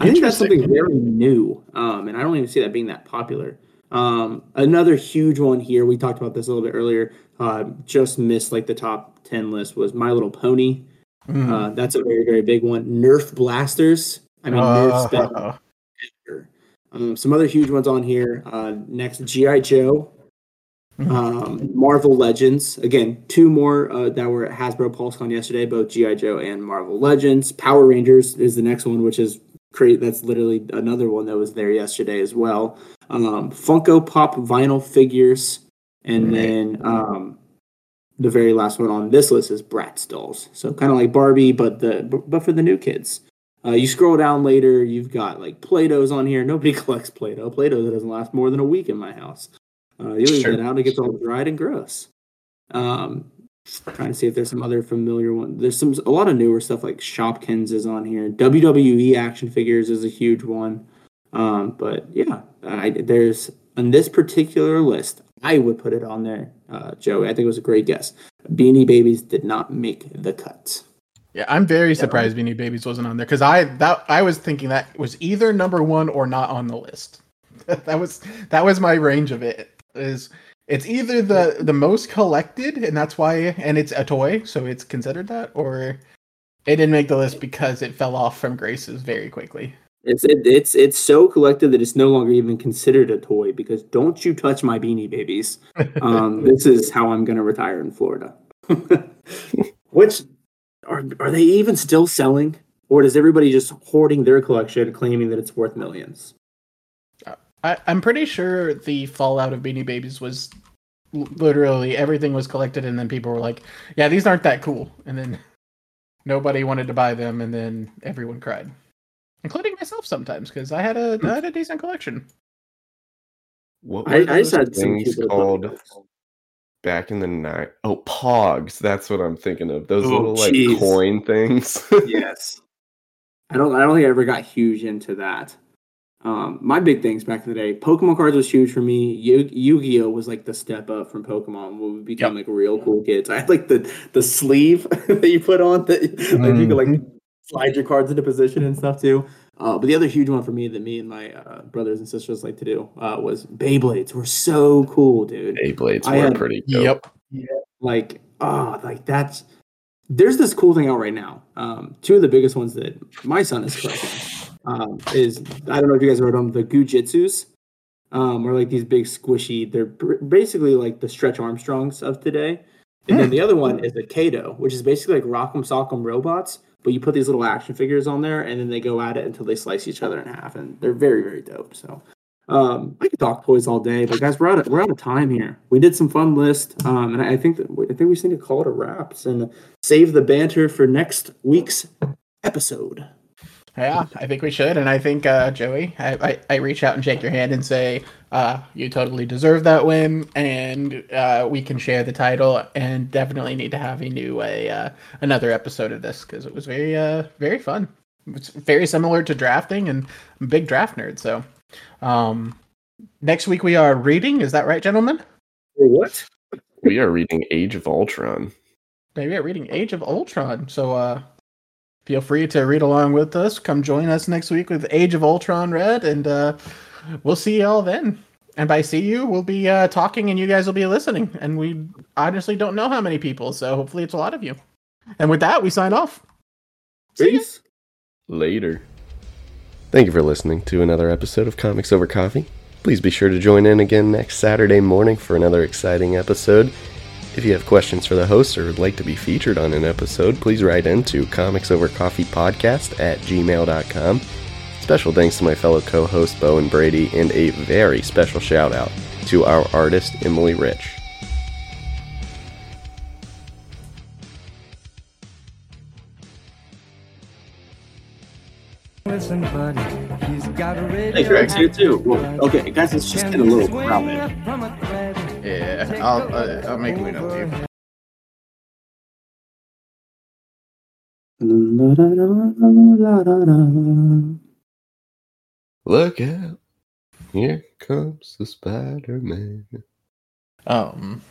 I think that's something very new, um, and I don't even see that being that popular. Um, another huge one here. We talked about this a little bit earlier. Uh, just missed like the top ten list was My Little Pony. Mm. Uh, that's a very very big one. Nerf blasters. I mean, uh, Nerf um, some other huge ones on here. Uh, next, GI Joe. Mm-hmm. Um, Marvel Legends. Again, two more uh, that were at Hasbro PulseCon yesterday, both GI Joe and Marvel Legends. Power Rangers is the next one, which is great. That's literally another one that was there yesterday as well um, Funko Pop vinyl figures, and then um, the very last one on this list is Bratz dolls. So kind of like Barbie, but the but for the new kids. Uh, you scroll down later, you've got like Play-Dohs on here. Nobody collects Play-Doh. Play-Doh doesn't last more than a week in my house. Uh, you leave sure. it out, and it gets all dried and gross. Um, trying to see if there's some other familiar one. There's some a lot of newer stuff like Shopkins is on here. WWE action figures is a huge one. Um, but yeah, I, there's on this particular list, I would put it on there, uh, Joey. I think it was a great guess. Beanie Babies did not make the cut. Yeah, I'm very surprised Beanie Babies wasn't on there because I that I was thinking that was either number one or not on the list. that was that was my range of it. Is it's either the the most collected and that's why and it's a toy so it's considered that or it didn't make the list because it fell off from Grace's very quickly. It's it, it's it's so collected that it's no longer even considered a toy because don't you touch my beanie babies. Um, this is how I'm going to retire in Florida. Which are are they even still selling, or is everybody just hoarding their collection, claiming that it's worth millions? I, I'm pretty sure the fallout of Beanie Babies was literally everything was collected, and then people were like, "Yeah, these aren't that cool," and then nobody wanted to buy them, and then everyone cried including myself sometimes because I had a I had a decent collection. What were I, I just had things called back in the night? Oh, Pogs. That's what I'm thinking of. Those oh, little geez. like coin things. yes. I don't. I don't think I ever got huge into that. Um, my big things back in the day, Pokemon cards was huge for me. Yu- Yu-Gi-Oh was like the step up from Pokemon when we became yep. like real cool kids. I had like the the sleeve that you put on that mm-hmm. like, you could like mm-hmm slide your cards into position and stuff too. Uh, but the other huge one for me that me and my uh, brothers and sisters like to do uh, was Beyblades. Were so cool, dude. Beyblades I were had, pretty. Dope. Yep. Yeah. Like ah, oh, like that's. There's this cool thing out right now. Um, two of the biggest ones that my son is collecting um, is I don't know if you guys heard of them, the Goo Jit Zus. Um, or like these big squishy. They're basically like the Stretch Armstrongs of today. And then hmm. the other one is the Kato, which is basically like Rock'em Sock'em robots, but you put these little action figures on there and then they go at it until they slice each other in half and they're very very dope so Um, I could talk toys all day, but guys, we're out of we're out of time here. We did some fun list, um, and I think that I think we just need to call it a wraps and save the banter for next week's episode. Yeah, I think we should, and I think uh, Joey, I, I, I reach out and shake your hand and say, uh, you totally deserve that win, and uh, we can share the title, and definitely need to have a new a uh, another episode of this because it was very uh very fun. It's very similar to drafting, and I'm a big draft nerd. So, um, next week we are reading. Is that right, gentlemen? What? We are reading Age of Ultron. Maybe we're reading Age of Ultron. So, uh, feel free to read along with us. Come join us next week with Age of Ultron read, and uh, we'll see y'all then. And by see you, we'll be uh, talking, and you guys will be listening. And we honestly don't know how many people, so hopefully it's a lot of you. And with that, we sign off. Peace. Later. Thank you for listening to another episode of Comics Over Coffee. Please be sure to join in again next Saturday morning for another exciting episode. If you have questions for the host or would like to be featured on an episode, please write into comicsovercoffeepodcast at gmail.com. Special thanks to my fellow co hosts Bo and Brady, and a very special shout out to our artist Emily Rich. Listen, buddy, he's got a radio. Hey, Greg's here too. Well, okay, guys, it's just getting a little crowded. Yeah, I'll, uh, I'll make Luna leave. Look out! Here comes the Spider Man. Um,